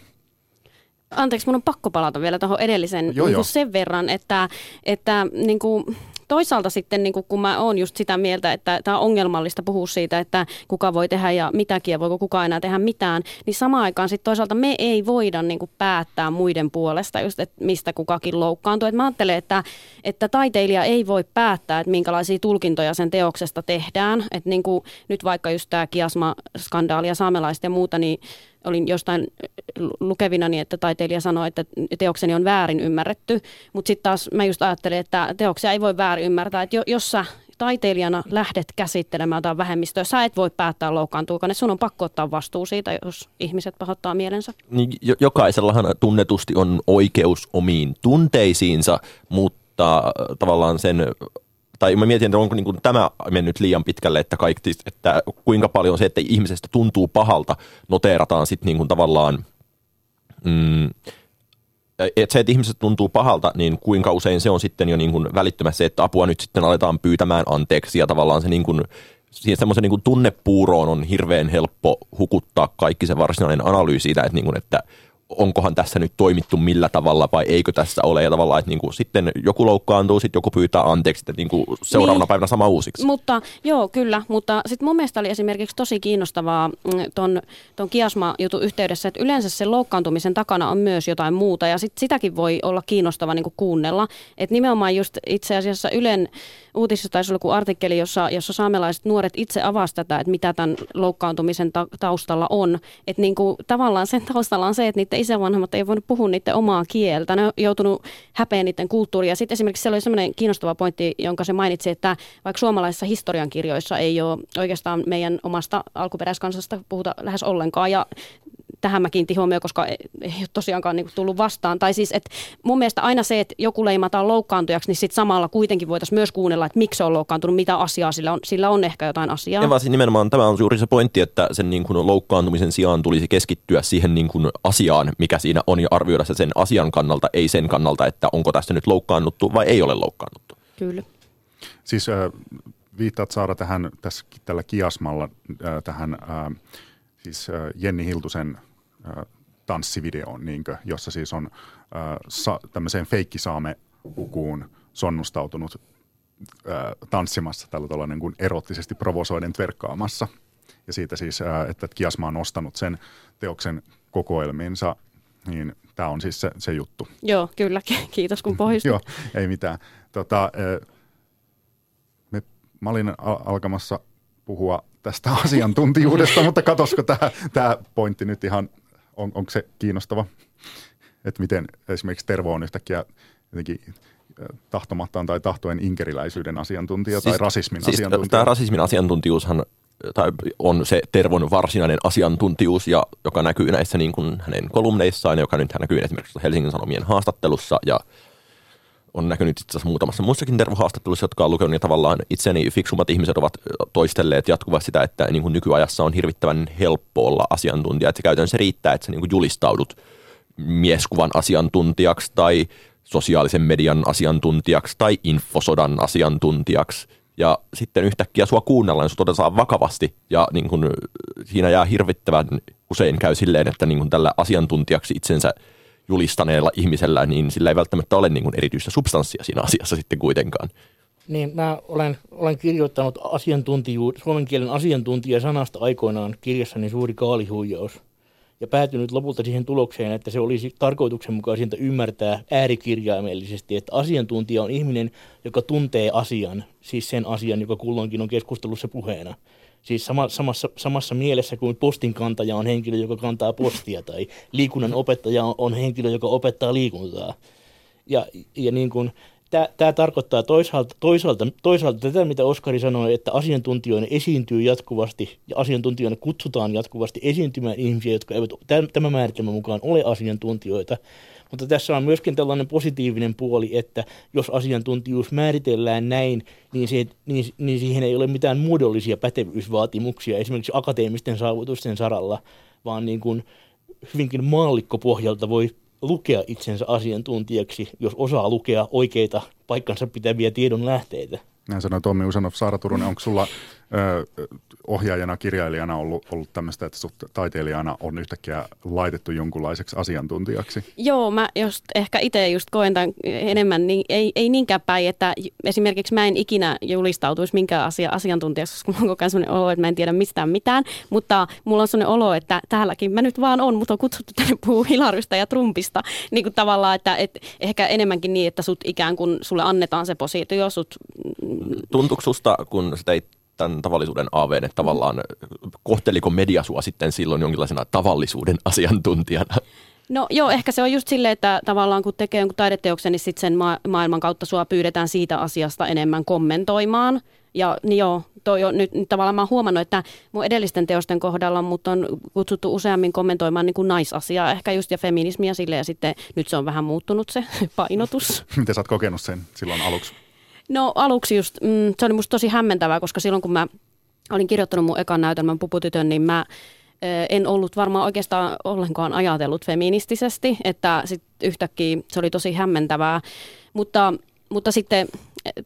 Anteeksi, mun on pakko palata vielä tuohon edellisen joo, niin joo. sen verran, että, että niin kuin, toisaalta sitten, niin kun mä oon just sitä mieltä, että tämä on ongelmallista puhua siitä, että kuka voi tehdä ja mitäkin ja voiko kukaan enää tehdä mitään, niin samaan aikaan sitten toisaalta me ei voida niin päättää muiden puolesta just, että mistä kukakin loukkaantuu. Et mä ajattelen, että, että taiteilija ei voi päättää, että minkälaisia tulkintoja sen teoksesta tehdään. Että niin nyt vaikka just tämä kiasma-skandaali ja saamelaiset ja muuta, niin olin jostain lukevinani, että taiteilija sanoi, että teokseni on väärin ymmärretty, mutta sitten taas mä just ajattelin, että teoksia ei voi väärin ymmärtää, että jos sä taiteilijana lähdet käsittelemään jotain vähemmistöä, sä et voi päättää loukkaantuuko ne, sun on pakko ottaa vastuu siitä, jos ihmiset pahoittaa mielensä. Niin, jokaisellahan tunnetusti on oikeus omiin tunteisiinsa, mutta äh, tavallaan sen tai mä mietin, että onko niin kuin tämä mennyt liian pitkälle, että, kaikki, että kuinka paljon se, että ihmisestä tuntuu pahalta, noteerataan sitten niin tavallaan, mm, että se, että ihmiset tuntuu pahalta, niin kuinka usein se on sitten jo niin kuin välittömässä että apua nyt sitten aletaan pyytämään anteeksi ja tavallaan se niin kuin, siihen semmoisen niin tunnepuuroon on hirveän helppo hukuttaa kaikki se varsinainen analyysi siitä, että, niin kuin, että onkohan tässä nyt toimittu millä tavalla vai eikö tässä ole. Ja tavallaan, että niin kuin, sitten joku loukkaantuu, sitten joku pyytää anteeksi, että niin kuin seuraavana niin, päivänä sama uusiksi. Mutta joo, kyllä. Mutta sitten mun mielestä oli esimerkiksi tosi kiinnostavaa mm, ton, ton kiasma-jutun yhteydessä, että yleensä se loukkaantumisen takana on myös jotain muuta. Ja sit sitäkin voi olla kiinnostava niin kuin kuunnella. Että nimenomaan just itse asiassa Ylen uutisissa taisi olla joku artikkeli, jossa, jossa saamelaiset nuoret itse avasivat tätä, että mitä tämän loukkaantumisen ta- taustalla on. Että niin kuin, tavallaan sen taustalla on se, että niiden isävanhemmat ei voinut puhua niiden omaa kieltä. Ne on joutunut häpeä niiden kulttuuria. Sitten esimerkiksi siellä oli sellainen kiinnostava pointti, jonka se mainitsi, että vaikka suomalaisissa historiankirjoissa ei ole oikeastaan meidän omasta alkuperäiskansasta puhuta lähes ollenkaan. Ja tähän mä kiinnitin huomioon, koska ei, ei ole tosiaankaan niin tullut vastaan. Tai siis, että mun mielestä aina se, että joku leimataan loukkaantujaksi, niin sitten samalla kuitenkin voitaisiin myös kuunnella, että miksi se on loukkaantunut, mitä asiaa sillä on. Sillä on ehkä jotain asiaa. Ja vaan siis nimenomaan tämä on juuri se pointti, että sen niin kuin loukkaantumisen sijaan tulisi keskittyä siihen niin kuin asiaan, mikä siinä on, ja arvioida se sen asian kannalta, ei sen kannalta, että onko tässä nyt loukkaannuttu vai ei ole loukkaannuttu. Kyllä. Siis äh, viittaat Saara tähän tässä, tällä kiasmalla äh, tähän äh, siis Jenni Hiltusen tanssivideoon, niin kuin, jossa siis on äh, sa, tämmöiseen feikkisaame-ukuun sonnustautunut äh, tanssimassa tällä tavalla niin kuin erottisesti provosoiden tverkkaamassa. Ja siitä siis, äh, että Kiasma on nostanut sen teoksen kokoelmiinsa, niin tämä on siis se, se juttu. Joo, kyllä. Kiitos kun pohjustit. Joo, ei mitään. Tota, äh, me, mä olin alkamassa puhua tästä asiantuntijuudesta, mutta katosko tämä pointti nyt ihan on, onko se kiinnostava, että miten esimerkiksi Tervo on yhtäkkiä jotenkin tahtomattaan tai tahtoen inkeriläisyyden asiantuntija siis, tai rasismin siis asiantuntija? Tämä rasismin asiantuntijuushan tai on se Tervon varsinainen asiantuntijuus, ja, joka näkyy näissä niin kuin hänen kolumneissaan, joka nyt näkyy esimerkiksi Helsingin Sanomien haastattelussa, ja on näkynyt itse asiassa muutamassa muissakin tervohaastattelussa, jotka on lukenut, ja tavallaan itseni fiksummat ihmiset ovat toistelleet jatkuvasti sitä, että niin kuin nykyajassa on hirvittävän helppo olla asiantuntija, että käytännössä riittää, että sä niin kuin julistaudut mieskuvan asiantuntijaksi tai sosiaalisen median asiantuntijaksi tai infosodan asiantuntijaksi, ja sitten yhtäkkiä sua kuunnellaan, jos otetaan vakavasti, ja niin kuin, siinä jää hirvittävän usein käy silleen, että niin kuin tällä asiantuntijaksi itsensä – julistaneella ihmisellä, niin sillä ei välttämättä ole niin kuin erityistä substanssia siinä asiassa sitten kuitenkaan. Niin, mä olen, olen kirjoittanut asiantuntiju, suomen kielen asiantuntija sanasta aikoinaan kirjassani Suuri kaalihuijaus. ja päätynyt lopulta siihen tulokseen, että se olisi tarkoituksenmukaisinta ymmärtää äärikirjaimellisesti, että asiantuntija on ihminen, joka tuntee asian, siis sen asian, joka kulloinkin on keskustelussa puheena. Siis sama, samassa, samassa mielessä kuin postin kantaja on henkilö, joka kantaa postia, tai liikunnan opettaja on henkilö, joka opettaa liikuntaa. Ja, ja niin kuin, tämä tarkoittaa toisaalta, toisaalta, toisaalta tätä, mitä Oskari sanoi, että asiantuntijoina esiintyy jatkuvasti ja asiantuntijoina kutsutaan jatkuvasti esiintymään ihmisiä, jotka eivät tämän määritelmän mukaan ole asiantuntijoita. Mutta tässä on myöskin tällainen positiivinen puoli, että jos asiantuntijuus määritellään näin, niin, se, niin, niin siihen ei ole mitään muodollisia pätevyysvaatimuksia esimerkiksi akateemisten saavutusten saralla, vaan niin kuin hyvinkin maallikkopohjalta voi lukea itsensä asiantuntijaksi, jos osaa lukea oikeita paikkansa pitäviä tiedon lähteitä. Näin sanoi Tommi Usanov. Saara Turunen, onko sulla ö, ohjaajana, kirjailijana ollut, ollut tämmöistä, että sut taiteilijana on yhtäkkiä laitettu jonkunlaiseksi asiantuntijaksi? Joo, mä just ehkä itse just koen tämän enemmän, niin ei, ei niinkään päin, että esimerkiksi mä en ikinä julistautuisi minkään asia asiantuntijaksi, koska mulla on koko ajan sellainen olo, että mä en tiedä mistään mitään, mutta mulla on sellainen olo, että täälläkin mä nyt vaan on, mutta on kutsuttu tänne puhua Hilarysta ja Trumpista, niin kuin tavallaan, että et ehkä enemmänkin niin, että sut ikään kuin sulle annetaan se positio, sut Tuntuuko susta, kun sitä ei tämän tavallisuuden aaveen, että tavallaan kohteliko media sua sitten silloin jonkinlaisena tavallisuuden asiantuntijana? No joo, ehkä se on just silleen, että tavallaan kun tekee jonkun taideteoksen, niin sitten sen ma- maailman kautta sua pyydetään siitä asiasta enemmän kommentoimaan. Ja niin joo, toi on nyt, nyt tavallaan mä oon huomannut, että mun edellisten teosten kohdalla mut on kutsuttu useammin kommentoimaan niin kuin naisasiaa, ehkä just ja feminismiä sille ja sitten nyt se on vähän muuttunut se painotus. Miten sä oot kokenut sen silloin aluksi? No aluksi just, mm, se oli musta tosi hämmentävää, koska silloin kun mä olin kirjoittanut mun ekan näytelmän Puputytön, niin mä en ollut varmaan oikeastaan ollenkaan ajatellut feministisesti, että sitten yhtäkkiä se oli tosi hämmentävää. Mutta, mutta sitten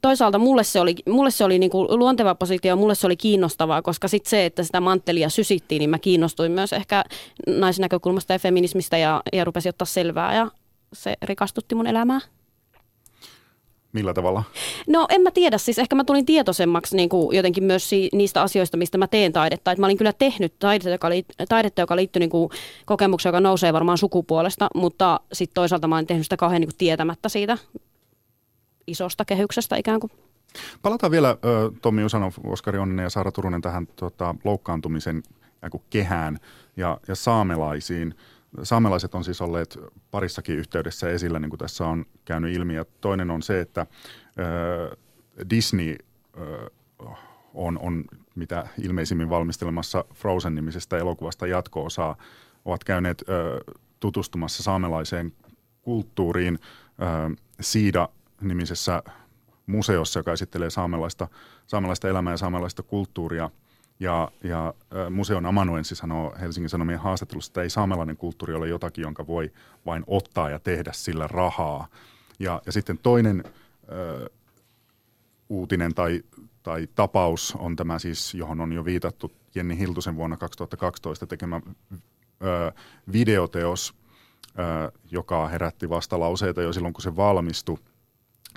toisaalta mulle se oli, mulle se oli niinku luonteva positio, mulle se oli kiinnostavaa, koska sitten se, että sitä manttelia sysittiin, niin mä kiinnostuin myös ehkä naisnäkökulmasta ja feminismistä ja, ja rupesin ottaa selvää ja se rikastutti mun elämää. Millä tavalla? No en mä tiedä, siis ehkä mä tulin tietoisemmaksi niin kuin jotenkin myös si- niistä asioista, mistä mä teen taidetta. Et mä olin kyllä tehnyt taidetta, joka, li- taidetta, joka liittyy niin kuin kokemukseen, joka nousee varmaan sukupuolesta, mutta sitten toisaalta mä olin tehnyt sitä kauhean niin kuin tietämättä siitä isosta kehyksestä ikään kuin. Palataan vielä Tommi Usanov, Oskari Onninen ja Saara Turunen tähän tota, loukkaantumisen kehään ja, ja saamelaisiin. Saamelaiset on siis olleet parissakin yhteydessä esillä, niin kuin tässä on käynyt ilmi. Ja toinen on se, että ö, Disney ö, on, on mitä ilmeisimmin valmistelemassa Frozen-nimisestä elokuvasta jatko-osaa, ovat käyneet ö, tutustumassa saamelaiseen kulttuuriin ö, Siida-nimisessä museossa, joka esittelee saamelaista, saamelaista elämää ja saamelaista kulttuuria – ja, ja museon amanuensi sanoo Helsingin Sanomien haastattelussa, että ei saamelainen kulttuuri ole jotakin, jonka voi vain ottaa ja tehdä sillä rahaa. Ja, ja sitten toinen ö, uutinen tai, tai tapaus on tämä siis, johon on jo viitattu Jenni Hiltusen vuonna 2012 tekemä ö, videoteos, ö, joka herätti vastalauseita jo silloin, kun se valmistui –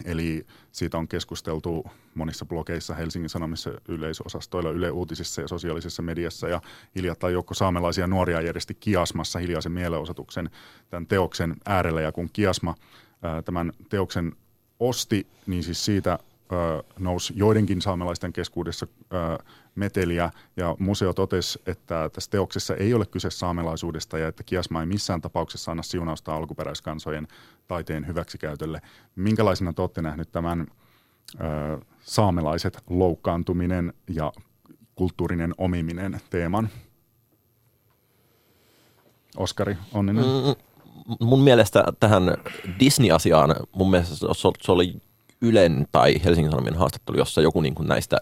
Eli siitä on keskusteltu monissa blogeissa, Helsingin Sanomissa, yleisosastoilla, Yle Uutisissa ja sosiaalisessa mediassa. Ja hiljattain joukko saamelaisia nuoria järjesti Kiasmassa hiljaisen mielenosoituksen tämän teoksen äärellä. Ja kun Kiasma tämän teoksen osti, niin siis siitä nousi joidenkin saamelaisten keskuudessa meteliä ja museo totesi, että tässä teoksessa ei ole kyse saamelaisuudesta ja että Kiasma ei missään tapauksessa anna siunausta alkuperäiskansojen taiteen hyväksikäytölle. Minkälaisena te olette nähnyt tämän saamelaiset loukkaantuminen ja kulttuurinen omiminen teeman? Oskari Onninen. Mm, mun mielestä tähän Disney-asiaan, mun mielestä se oli Ylen tai Helsingin Sanomien haastattelu, jossa joku niin kuin näistä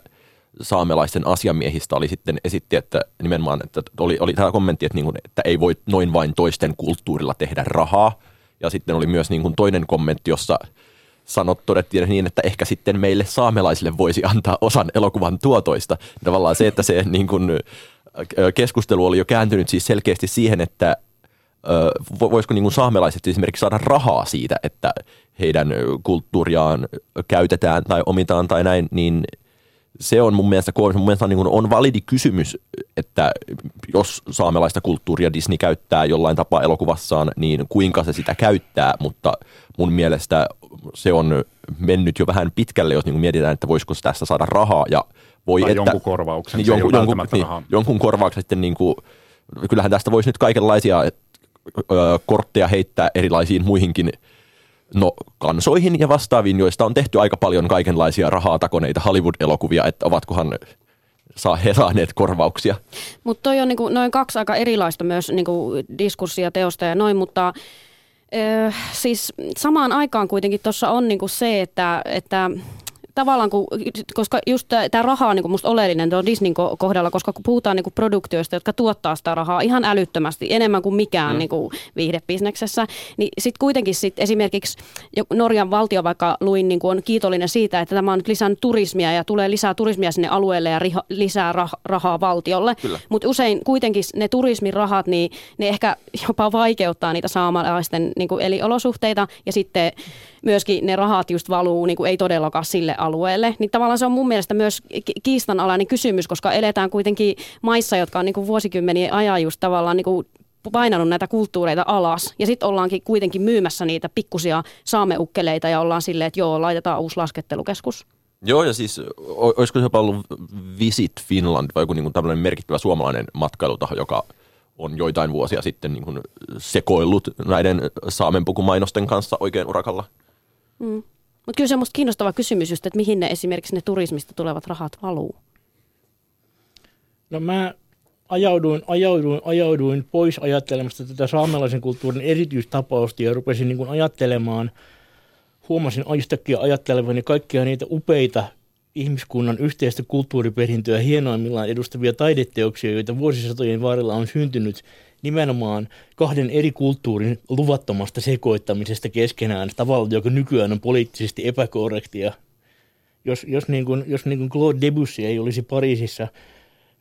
saamelaisten asiamiehistä oli sitten esitti, että nimenomaan, että oli, oli tämä kommentti, että, niin kuin, että ei voi noin vain toisten kulttuurilla tehdä rahaa. Ja sitten oli myös niin kuin toinen kommentti, jossa sanot, todettiin niin, että ehkä sitten meille saamelaisille voisi antaa osan elokuvan tuotoista. Tavallaan se, että se niin kuin, keskustelu oli jo kääntynyt siis selkeästi siihen, että voisiko niin kuin saamelaiset esimerkiksi saada rahaa siitä, että heidän kulttuuriaan käytetään tai omitaan tai näin, niin se on mun mielestä, mun mielestä on, niin kuin, on validi kysymys, että jos saamelaista kulttuuria Disney käyttää jollain tapaa elokuvassaan, niin kuinka se sitä käyttää, mutta mun mielestä se on mennyt jo vähän pitkälle, jos niin kuin mietitään, että voisiko tässä saada rahaa. Ja voi, tai että, jonkun korvauksen, niin, jonkun, jonkun, niin, jonkun korvauksen sitten niin kuin, kyllähän tästä voisi nyt kaikenlaisia et, ö, kortteja heittää erilaisiin muihinkin no, kansoihin ja vastaaviin, joista on tehty aika paljon kaikenlaisia rahaa takoneita Hollywood-elokuvia, että ovatkohan saa he saaneet korvauksia. Mutta toi on niinku, noin kaksi aika erilaista myös niinku diskurssia teosta ja noin, mutta ö, siis samaan aikaan kuitenkin tuossa on niinku se, että, että tavallaan, kun, koska just tämä raha on niin musta oleellinen tuon Disneyn kohdalla, koska kun puhutaan niin produktioista, jotka tuottaa sitä rahaa ihan älyttömästi, enemmän kuin mikään mm. niin kuin viihdebisneksessä, niin sitten kuitenkin sit esimerkiksi Norjan valtio vaikka luin niin on kiitollinen siitä, että tämä on nyt lisännyt turismia ja tulee lisää turismia sinne alueelle ja riha, lisää rah, rahaa valtiolle. Mutta usein kuitenkin ne turismirahat, niin ne ehkä jopa vaikeuttaa niitä saamalaisten niin eliolosuhteita ja sitten myöskin ne rahat just valuu niin kuin ei todellakaan sille alueelle. Niin tavallaan se on mun mielestä myös kiistanalainen kysymys, koska eletään kuitenkin maissa, jotka on niin kuin vuosikymmenien ajan just tavallaan niin kuin painanut näitä kulttuureita alas. Ja sitten ollaankin kuitenkin myymässä niitä pikkusia saameukkeleita ja ollaan silleen, että joo, laitetaan uusi laskettelukeskus. Joo, ja siis olisiko se jopa ollut Visit Finland vai joku niin tämmöinen merkittävä suomalainen matkailutaho, joka on joitain vuosia sitten niin kuin sekoillut näiden saamenpukumainosten kanssa oikein urakalla? Mm. Mutta kyllä se on musta kiinnostava kysymys just, että mihin ne esimerkiksi ne turismista tulevat rahat valuu. No mä ajauduin, ajauduin, ajauduin pois ajattelemasta tätä saamelaisen kulttuurin erityistapausta ja rupesin niin ajattelemaan, huomasin yhtäkkiä ajattelevani kaikkia niitä upeita ihmiskunnan yhteistä kulttuuriperintöä hienoimmillaan edustavia taideteoksia, joita vuosisatojen varrella on syntynyt nimenomaan kahden eri kulttuurin luvattomasta sekoittamisesta keskenään tavalla, joka nykyään on poliittisesti epäkorrektia. Jos, jos, niin kuin, jos niin kuin Claude Debussy ei olisi Pariisissa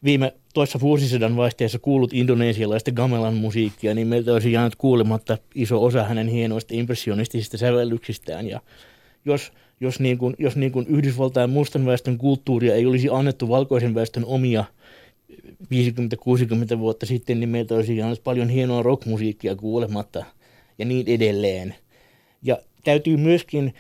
viime toissa vuosisadan vaihteessa kuullut indonesialaista gamelan musiikkia, niin meiltä olisi jäänyt kuulematta iso osa hänen hienoista impressionistisista sävellyksistään. Ja jos, jos, niin kuin, jos niin kuin Yhdysvaltain mustan väestön kulttuuria ei olisi annettu valkoisen väestön omia – 50-60 vuotta sitten, niin meiltä olisi jäänyt paljon hienoa rockmusiikkia kuulematta ja niin edelleen. Ja täytyy myöskin,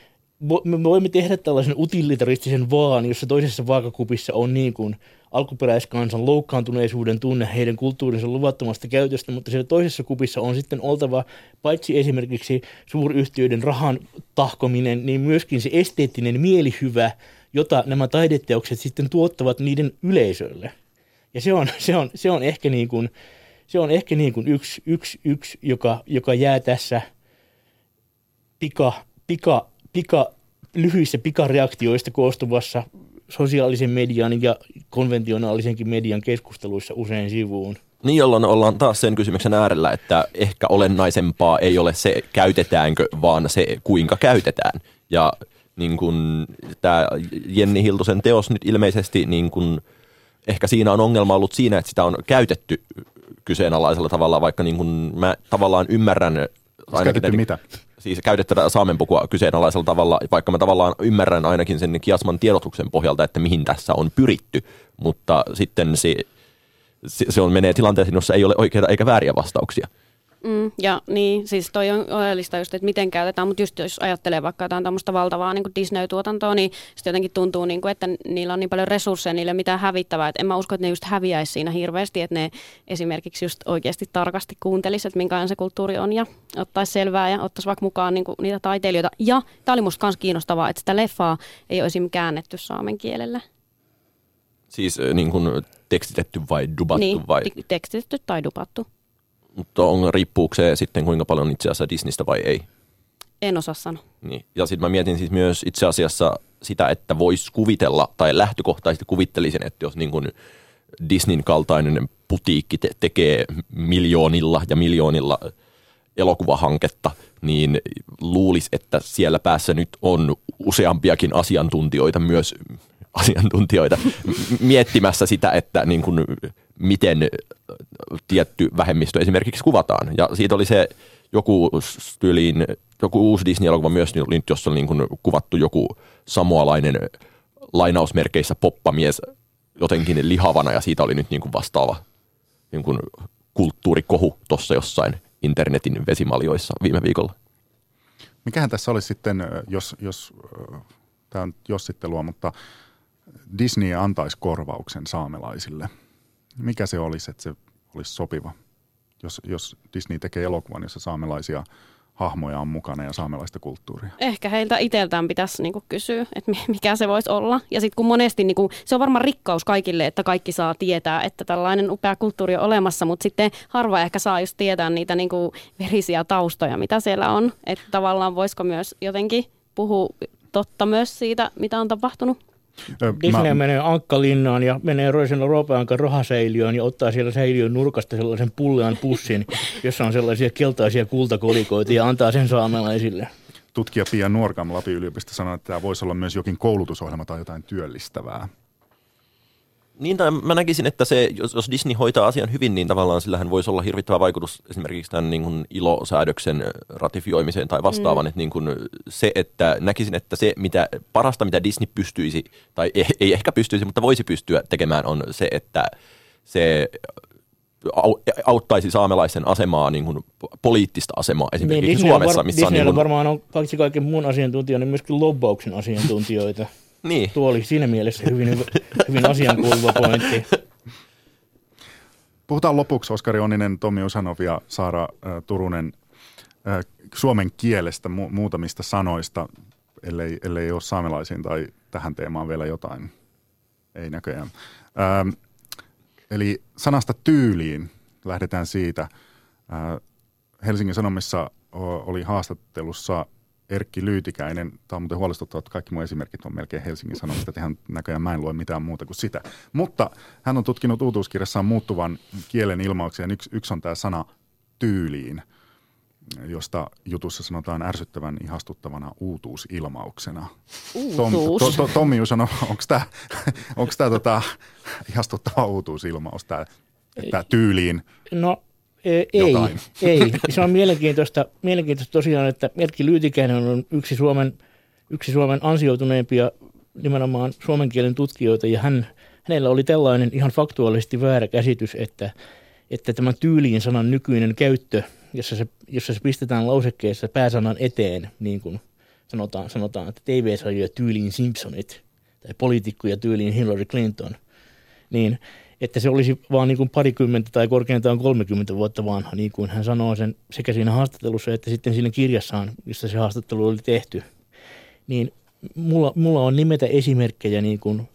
me voimme tehdä tällaisen utilitaristisen vaan, jossa toisessa vaakakupissa on niin kuin alkuperäiskansan loukkaantuneisuuden tunne heidän kulttuurinsa luvattomasta käytöstä, mutta siellä toisessa kupissa on sitten oltava paitsi esimerkiksi suuryhtiöiden rahan tahkominen, niin myöskin se esteettinen mielihyvä, jota nämä taideteokset sitten tuottavat niiden yleisölle. Ja se on, se on, se on ehkä, niin kuin, se on ehkä niin kuin yksi, yksi, yksi joka, joka jää tässä pika, pika, pika, lyhyissä pikareaktioista koostuvassa sosiaalisen median ja konventionaalisenkin median keskusteluissa usein sivuun. Niin, jolloin ollaan taas sen kysymyksen äärellä, että ehkä olennaisempaa ei ole se, käytetäänkö, vaan se, kuinka käytetään. Ja niin kun, tämä Jenni Hiltosen teos nyt ilmeisesti niin kun, ehkä siinä on ongelma ollut siinä, että sitä on käytetty kyseenalaisella tavalla, vaikka niin kuin mä tavallaan ymmärrän... Siis käytetty mitä? Siis käytetty saamenpukua kyseenalaisella tavalla, vaikka mä tavallaan ymmärrän ainakin sen Kiasman tiedotuksen pohjalta, että mihin tässä on pyritty, mutta sitten se, se on menee tilanteeseen, jossa ei ole oikeita eikä vääriä vastauksia. Mm, ja niin, siis toi on oleellista just, että miten käytetään, mutta just jos ajattelee vaikka jotain tämmöistä valtavaa niin Disney-tuotantoa, niin sitten jotenkin tuntuu, niin kuin, että niillä on niin paljon resursseja, niille mitä hävittävää. Et en mä usko, että ne just häviäisi siinä hirveästi, että ne esimerkiksi just oikeasti tarkasti kuuntelisi, että minkälainen se kulttuuri on ja ottaisi selvää ja ottaisi vaikka mukaan niin kuin, niitä taiteilijoita. Ja tämä oli musta myös kiinnostavaa, että sitä leffaa ei olisi käännetty saamen kielelle. Siis niin kuin tekstitetty vai dubattu niin, vai? tekstitetty tai dubattu. Mutta on, riippuuko se sitten kuinka paljon itse asiassa Disneystä vai ei? En osaa sanoa. Niin. Ja sitten mä mietin siis myös itse asiassa sitä, että voisi kuvitella, tai lähtökohtaisesti kuvittelisin, että jos niin kuin Disneyn kaltainen putiikki te- tekee miljoonilla ja miljoonilla elokuvahanketta, niin luulisi, että siellä päässä nyt on useampiakin asiantuntijoita myös asiantuntijoita miettimässä sitä, että niin kuin, miten tietty vähemmistö esimerkiksi kuvataan. Ja siitä oli se joku tyyliin, joku uusi Disney-elokuva myös, jossa on niin kuin kuvattu joku samoalainen lainausmerkeissä poppamies jotenkin lihavana ja siitä oli nyt niin kuin vastaava niin kuin kulttuurikohu tuossa jossain internetin vesimaljoissa viime viikolla. Mikähän tässä olisi sitten, jos, jos tämä on jossittelua, mutta Disney antaisi korvauksen saamelaisille. Mikä se olisi, että se olisi sopiva, jos, jos Disney tekee elokuvan, jossa saamelaisia – hahmoja on mukana ja saamelaista kulttuuria? Ehkä heiltä itseltään pitäisi niinku kysyä, että mikä se voisi olla. Ja sitten kun monesti, niinku, se on varmaan rikkaus kaikille, että kaikki saa tietää, että tällainen upea kulttuuri on olemassa, mutta sitten harva ehkä saa just tietää niitä niinku verisiä taustoja, mitä siellä on. Että tavallaan voisiko myös jotenkin puhua totta myös siitä, mitä on tapahtunut. Disney mä... menee Ankkalinnaan ja menee Roisena Roopeankan rahaseiliöön ja ottaa siellä seiliön nurkasta sellaisen pullean pussin, jossa on sellaisia keltaisia kultakolikoita ja antaa sen saamelaisille. Tutkija Pia Nuorkam Lapin yliopisto sanoi, että tämä voisi olla myös jokin koulutusohjelma tai jotain työllistävää. Niin, tai mä näkisin, että se, jos, jos Disney hoitaa asian hyvin, niin tavallaan sillähän voisi olla hirvittävä vaikutus esimerkiksi tämän niin kuin ilosäädöksen ratifioimiseen tai vastaavan. Mm. Että niin kuin se, että näkisin, että se mitä, parasta, mitä Disney pystyisi, tai ei, ei ehkä pystyisi, mutta voisi pystyä tekemään, on se, että se auttaisi saamelaisen asemaa, niin kuin poliittista asemaa esimerkiksi niin, Suomessa. Var- missä on niin kuin... varmaan on paitsi kaiken muun asiantuntijoita, niin myöskin lobbauksen asiantuntijoita. Niin. Tuo oli siinä mielessä hyvin, hyvin asiankuuluva pointti. Puhutaan lopuksi Oskari Onninen, Tomi Usanov ja Saara äh, Turunen äh, suomen kielestä mu- muutamista sanoista, ellei, ellei ole saamelaisiin tai tähän teemaan vielä jotain. Ei näköjään. Ähm, eli sanasta tyyliin lähdetään siitä. Äh, Helsingin Sanomissa oli haastattelussa Erkki Lyytikäinen. Tämä on muuten huolestuttavaa, että kaikki mun esimerkit on melkein Helsingin Sanomista, että ihan näköjään mä en lue mitään muuta kuin sitä. Mutta hän on tutkinut uutuuskirjassaan muuttuvan kielen ilmauksia. Yksi, yksi on tämä sana tyyliin, josta jutussa sanotaan ärsyttävän ihastuttavana uutuusilmauksena. Uutuus. Tom, to, to, Tommi sanoi, onko tämä onks tää tota, ihastuttava uutuusilmaus, tämä, tämä tyyliin? No ei, ei. Se on mielenkiintoista, mielenkiintoista tosiaan, että Erkki Lyytikäinen on yksi Suomen, yksi Suomen ansioituneimpia nimenomaan suomen kielen tutkijoita ja hän, hänellä oli tällainen ihan faktuaalisesti väärä käsitys, että, että tämä tyyliin sanan nykyinen käyttö, jossa se, jossa se pistetään lausekkeessa pääsanan eteen, niin kuin sanotaan, sanotaan että TV-sarjoja tyyliin Simpsonit tai poliitikkoja tyyliin Hillary Clinton, niin – että se olisi vaan niin kuin parikymmentä tai korkeintaan 30 vuotta vanha, niin kuin hän sanoo sen sekä siinä haastattelussa että sitten siinä kirjassaan, jossa se haastattelu oli tehty. Niin mulla, mulla on nimetä esimerkkejä niin kuin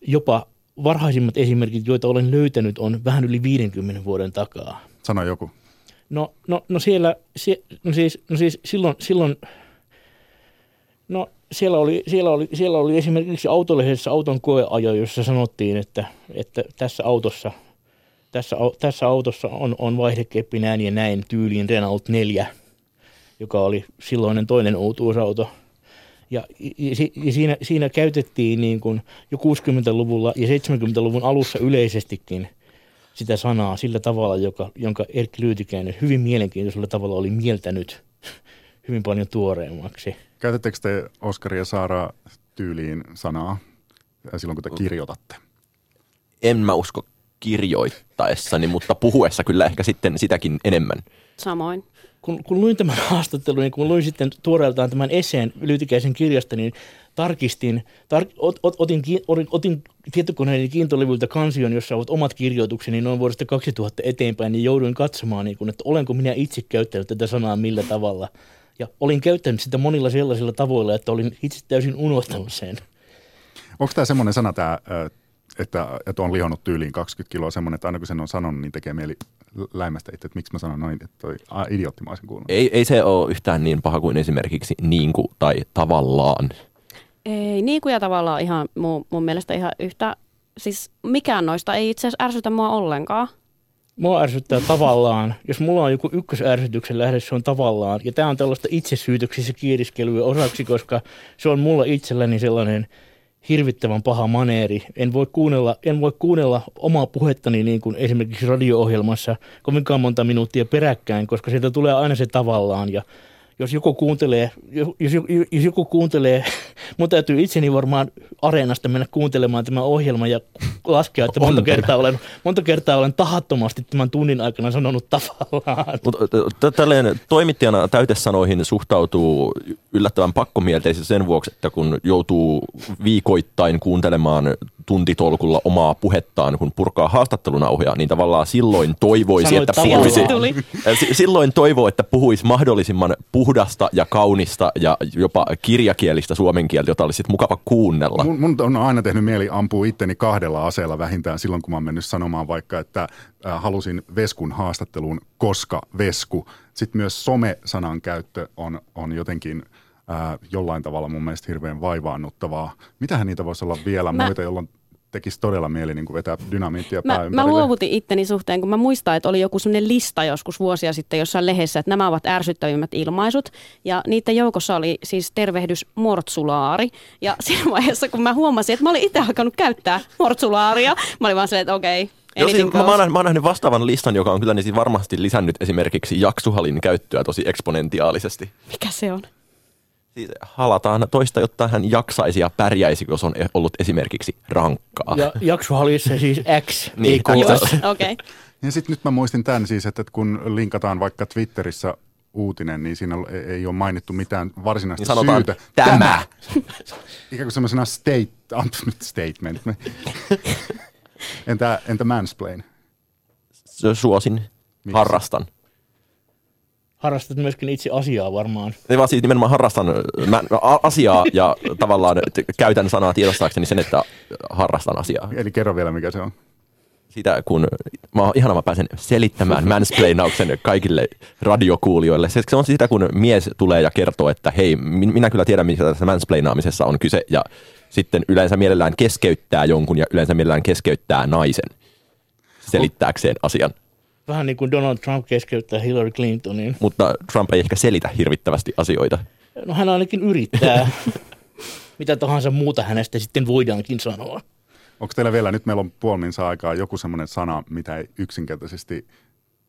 jopa varhaisimmat esimerkit, joita olen löytänyt, on vähän yli 50 vuoden takaa. Sano joku. No, no, no siellä, sie, no siis, no siis silloin, silloin, no siellä oli, siellä, oli, siellä oli esimerkiksi autolehdessä auton koeajo, jossa sanottiin, että, että tässä autossa tässä, tässä autossa on, on vaihdekeppi näin ja näin tyyliin Renault 4, joka oli silloinen toinen uutuusauto. Ja, ja, ja siinä, siinä käytettiin niin kuin jo 60-luvulla ja 70-luvun alussa yleisestikin sitä sanaa sillä tavalla, joka, jonka Erkki Lyytikäinen hyvin mielenkiintoisella tavalla oli mieltänyt hyvin paljon tuoreemmaksi. Käytättekö te Oskari ja Saara tyyliin sanaa silloin, kun te kirjoitatte? En mä usko kirjoittaessani, mutta puhuessa kyllä ehkä sitten sitäkin enemmän. Samoin. Kun, kun luin tämän haastattelun, niin kun luin sitten tuoreeltaan tämän eseen Lyytikäisen kirjasta, niin tarkistin, tar, ot, ot, otin, otin, otin tietokoneeni kiintolevyltä kansion, jossa ovat omat kirjoitukseni noin vuodesta 2000 eteenpäin, niin jouduin katsomaan, niin kun, että olenko minä itse käyttänyt tätä sanaa millä tavalla – ja olin käyttänyt sitä monilla sellaisilla tavoilla, että olin itse täysin unohtanut sen. Onko tämä semmoinen sana, tämä, että, että on lihonnut tyyliin 20 kiloa, semmoinen, että aina kun sen on sanonut, niin tekee mieli läimästä itse, että miksi mä sanon noin, että toi idioottimaisen kuulunut. Ei, ei se ole yhtään niin paha kuin esimerkiksi niin kuin tai tavallaan. Ei, niin kuin ja tavallaan ihan mun, mun mielestä ihan yhtä, siis mikään noista ei itse asiassa ärsytä mua ollenkaan. Mua ärsyttää tavallaan, jos mulla on joku ykkösärsytyksen lähde, se on tavallaan. Ja tämä on tällaista itsesyytöksissä kiiriskelyä osaksi, koska se on mulla itselläni sellainen hirvittävän paha maneeri. En voi kuunnella, en voi kuunnella omaa puhettani niin kuin esimerkiksi radio-ohjelmassa kovinkaan monta minuuttia peräkkäin, koska sieltä tulee aina se tavallaan. Ja jos joku kuuntelee, jos, jos joku kuuntelee mun täytyy itseni varmaan areenasta mennä kuuntelemaan tämä ohjelma ja laskea, että monta kertaa olen, monta kertaa olen tahattomasti tämän tunnin aikana sanonut tavallaan. Mutta tälleen toimittajana täytesanoihin suhtautuu yllättävän pakkomielteisesti sen vuoksi, että kun joutuu viikoittain kuuntelemaan tuntitolkulla omaa puhettaan, kun purkaa haastattelunauhoja, niin tavallaan silloin toivoisi, Sanoit että puhuisi, silloin toivoo, että puhuisi mahdollisimman puhdasta ja kaunista ja jopa kirjakielistä suomen kieltä, jota olisi sit mukava kuunnella. Mun, mun on aina tehnyt mieli ampua itteni kahdella aseella vähintään silloin, kun mä oon mennyt sanomaan vaikka, että äh, halusin Veskun haastatteluun, koska Vesku. Sitten myös some-sanan käyttö on, on jotenkin äh, jollain tavalla mun mielestä hirveän vaivaannuttavaa. Mitähän niitä voisi olla vielä Mä- muita, jolloin tekisi todella mieli niin kuin vetää dynamiittia Mä, mä luovutin itteni suhteen, kun mä muistan, että oli joku sellainen lista joskus vuosia sitten jossain lehdessä, että nämä ovat ärsyttävimmät ilmaisut. Ja niiden joukossa oli siis tervehdys mortsulaari. Ja siinä vaiheessa, kun mä huomasin, että mä olin itse alkanut käyttää mortsulaaria, mä olin vaan silleen, että okei, Joo, siis, mä, mä, oon, mä oon nähnyt vastaavan listan, joka on kyllä niin siis varmasti lisännyt esimerkiksi jaksuhalin käyttöä tosi eksponentiaalisesti. Mikä se on? Siis halataan toista, jotta hän jaksaisi ja pärjäisi, jos on ollut esimerkiksi rankkaa. Ja jaksohalissa siis X, Niin, ei. Okei. Okay. Ja sitten nyt mä muistin tämän siis, että kun linkataan vaikka Twitterissä uutinen, niin siinä ei- ole mainittu mitään varsinaista Niin sanotaan, syytä. tämä. Ikään kuin semmoisena state, nyt statement. Entä, entä mansplain? Suosin, harrastan. Harrastat myöskin itse asiaa varmaan. Ei vaan siis nimenomaan harrastan mä, a- asiaa ja tavallaan t- käytän sanaa tiedostaakseni sen, että harrastan asiaa. Eli kerro vielä, mikä se on. Sitä kun, mä oon ihana, mä pääsen selittämään mansplainauksen kaikille radiokuulijoille. Se se on sitä, kun mies tulee ja kertoo, että hei, min- minä kyllä tiedän, mitä tässä mansplainaamisessa on kyse. Ja sitten yleensä mielellään keskeyttää jonkun ja yleensä mielellään keskeyttää naisen selittääkseen asian. Vähän niin kuin Donald Trump keskeyttää Hillary Clintonin. Mutta Trump ei ehkä selitä hirvittävästi asioita. No hän ainakin yrittää. Mitä tahansa muuta hänestä sitten voidaankin sanoa. Onko teillä vielä, nyt meillä on puoli aikaa, joku semmoinen sana, mitä ei yksinkertaisesti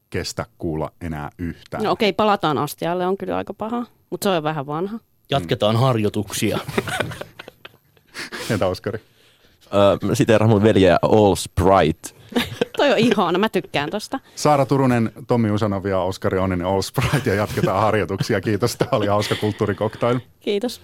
kestä kuulla enää yhtään? No okei, okay, palataan astialle, on kyllä aika paha, mutta se on jo vähän vanha. Jatketaan harjoituksia. Entä Oskari? Öö, siteeraan mun veljeä All Sprite. Toi on ihana, mä tykkään tosta. Saara Turunen, Tommi Usanov ja Oskari Onninen All Sprite ja jatketaan harjoituksia. Kiitos, tämä oli hauska kulttuurikoktail. Kiitos.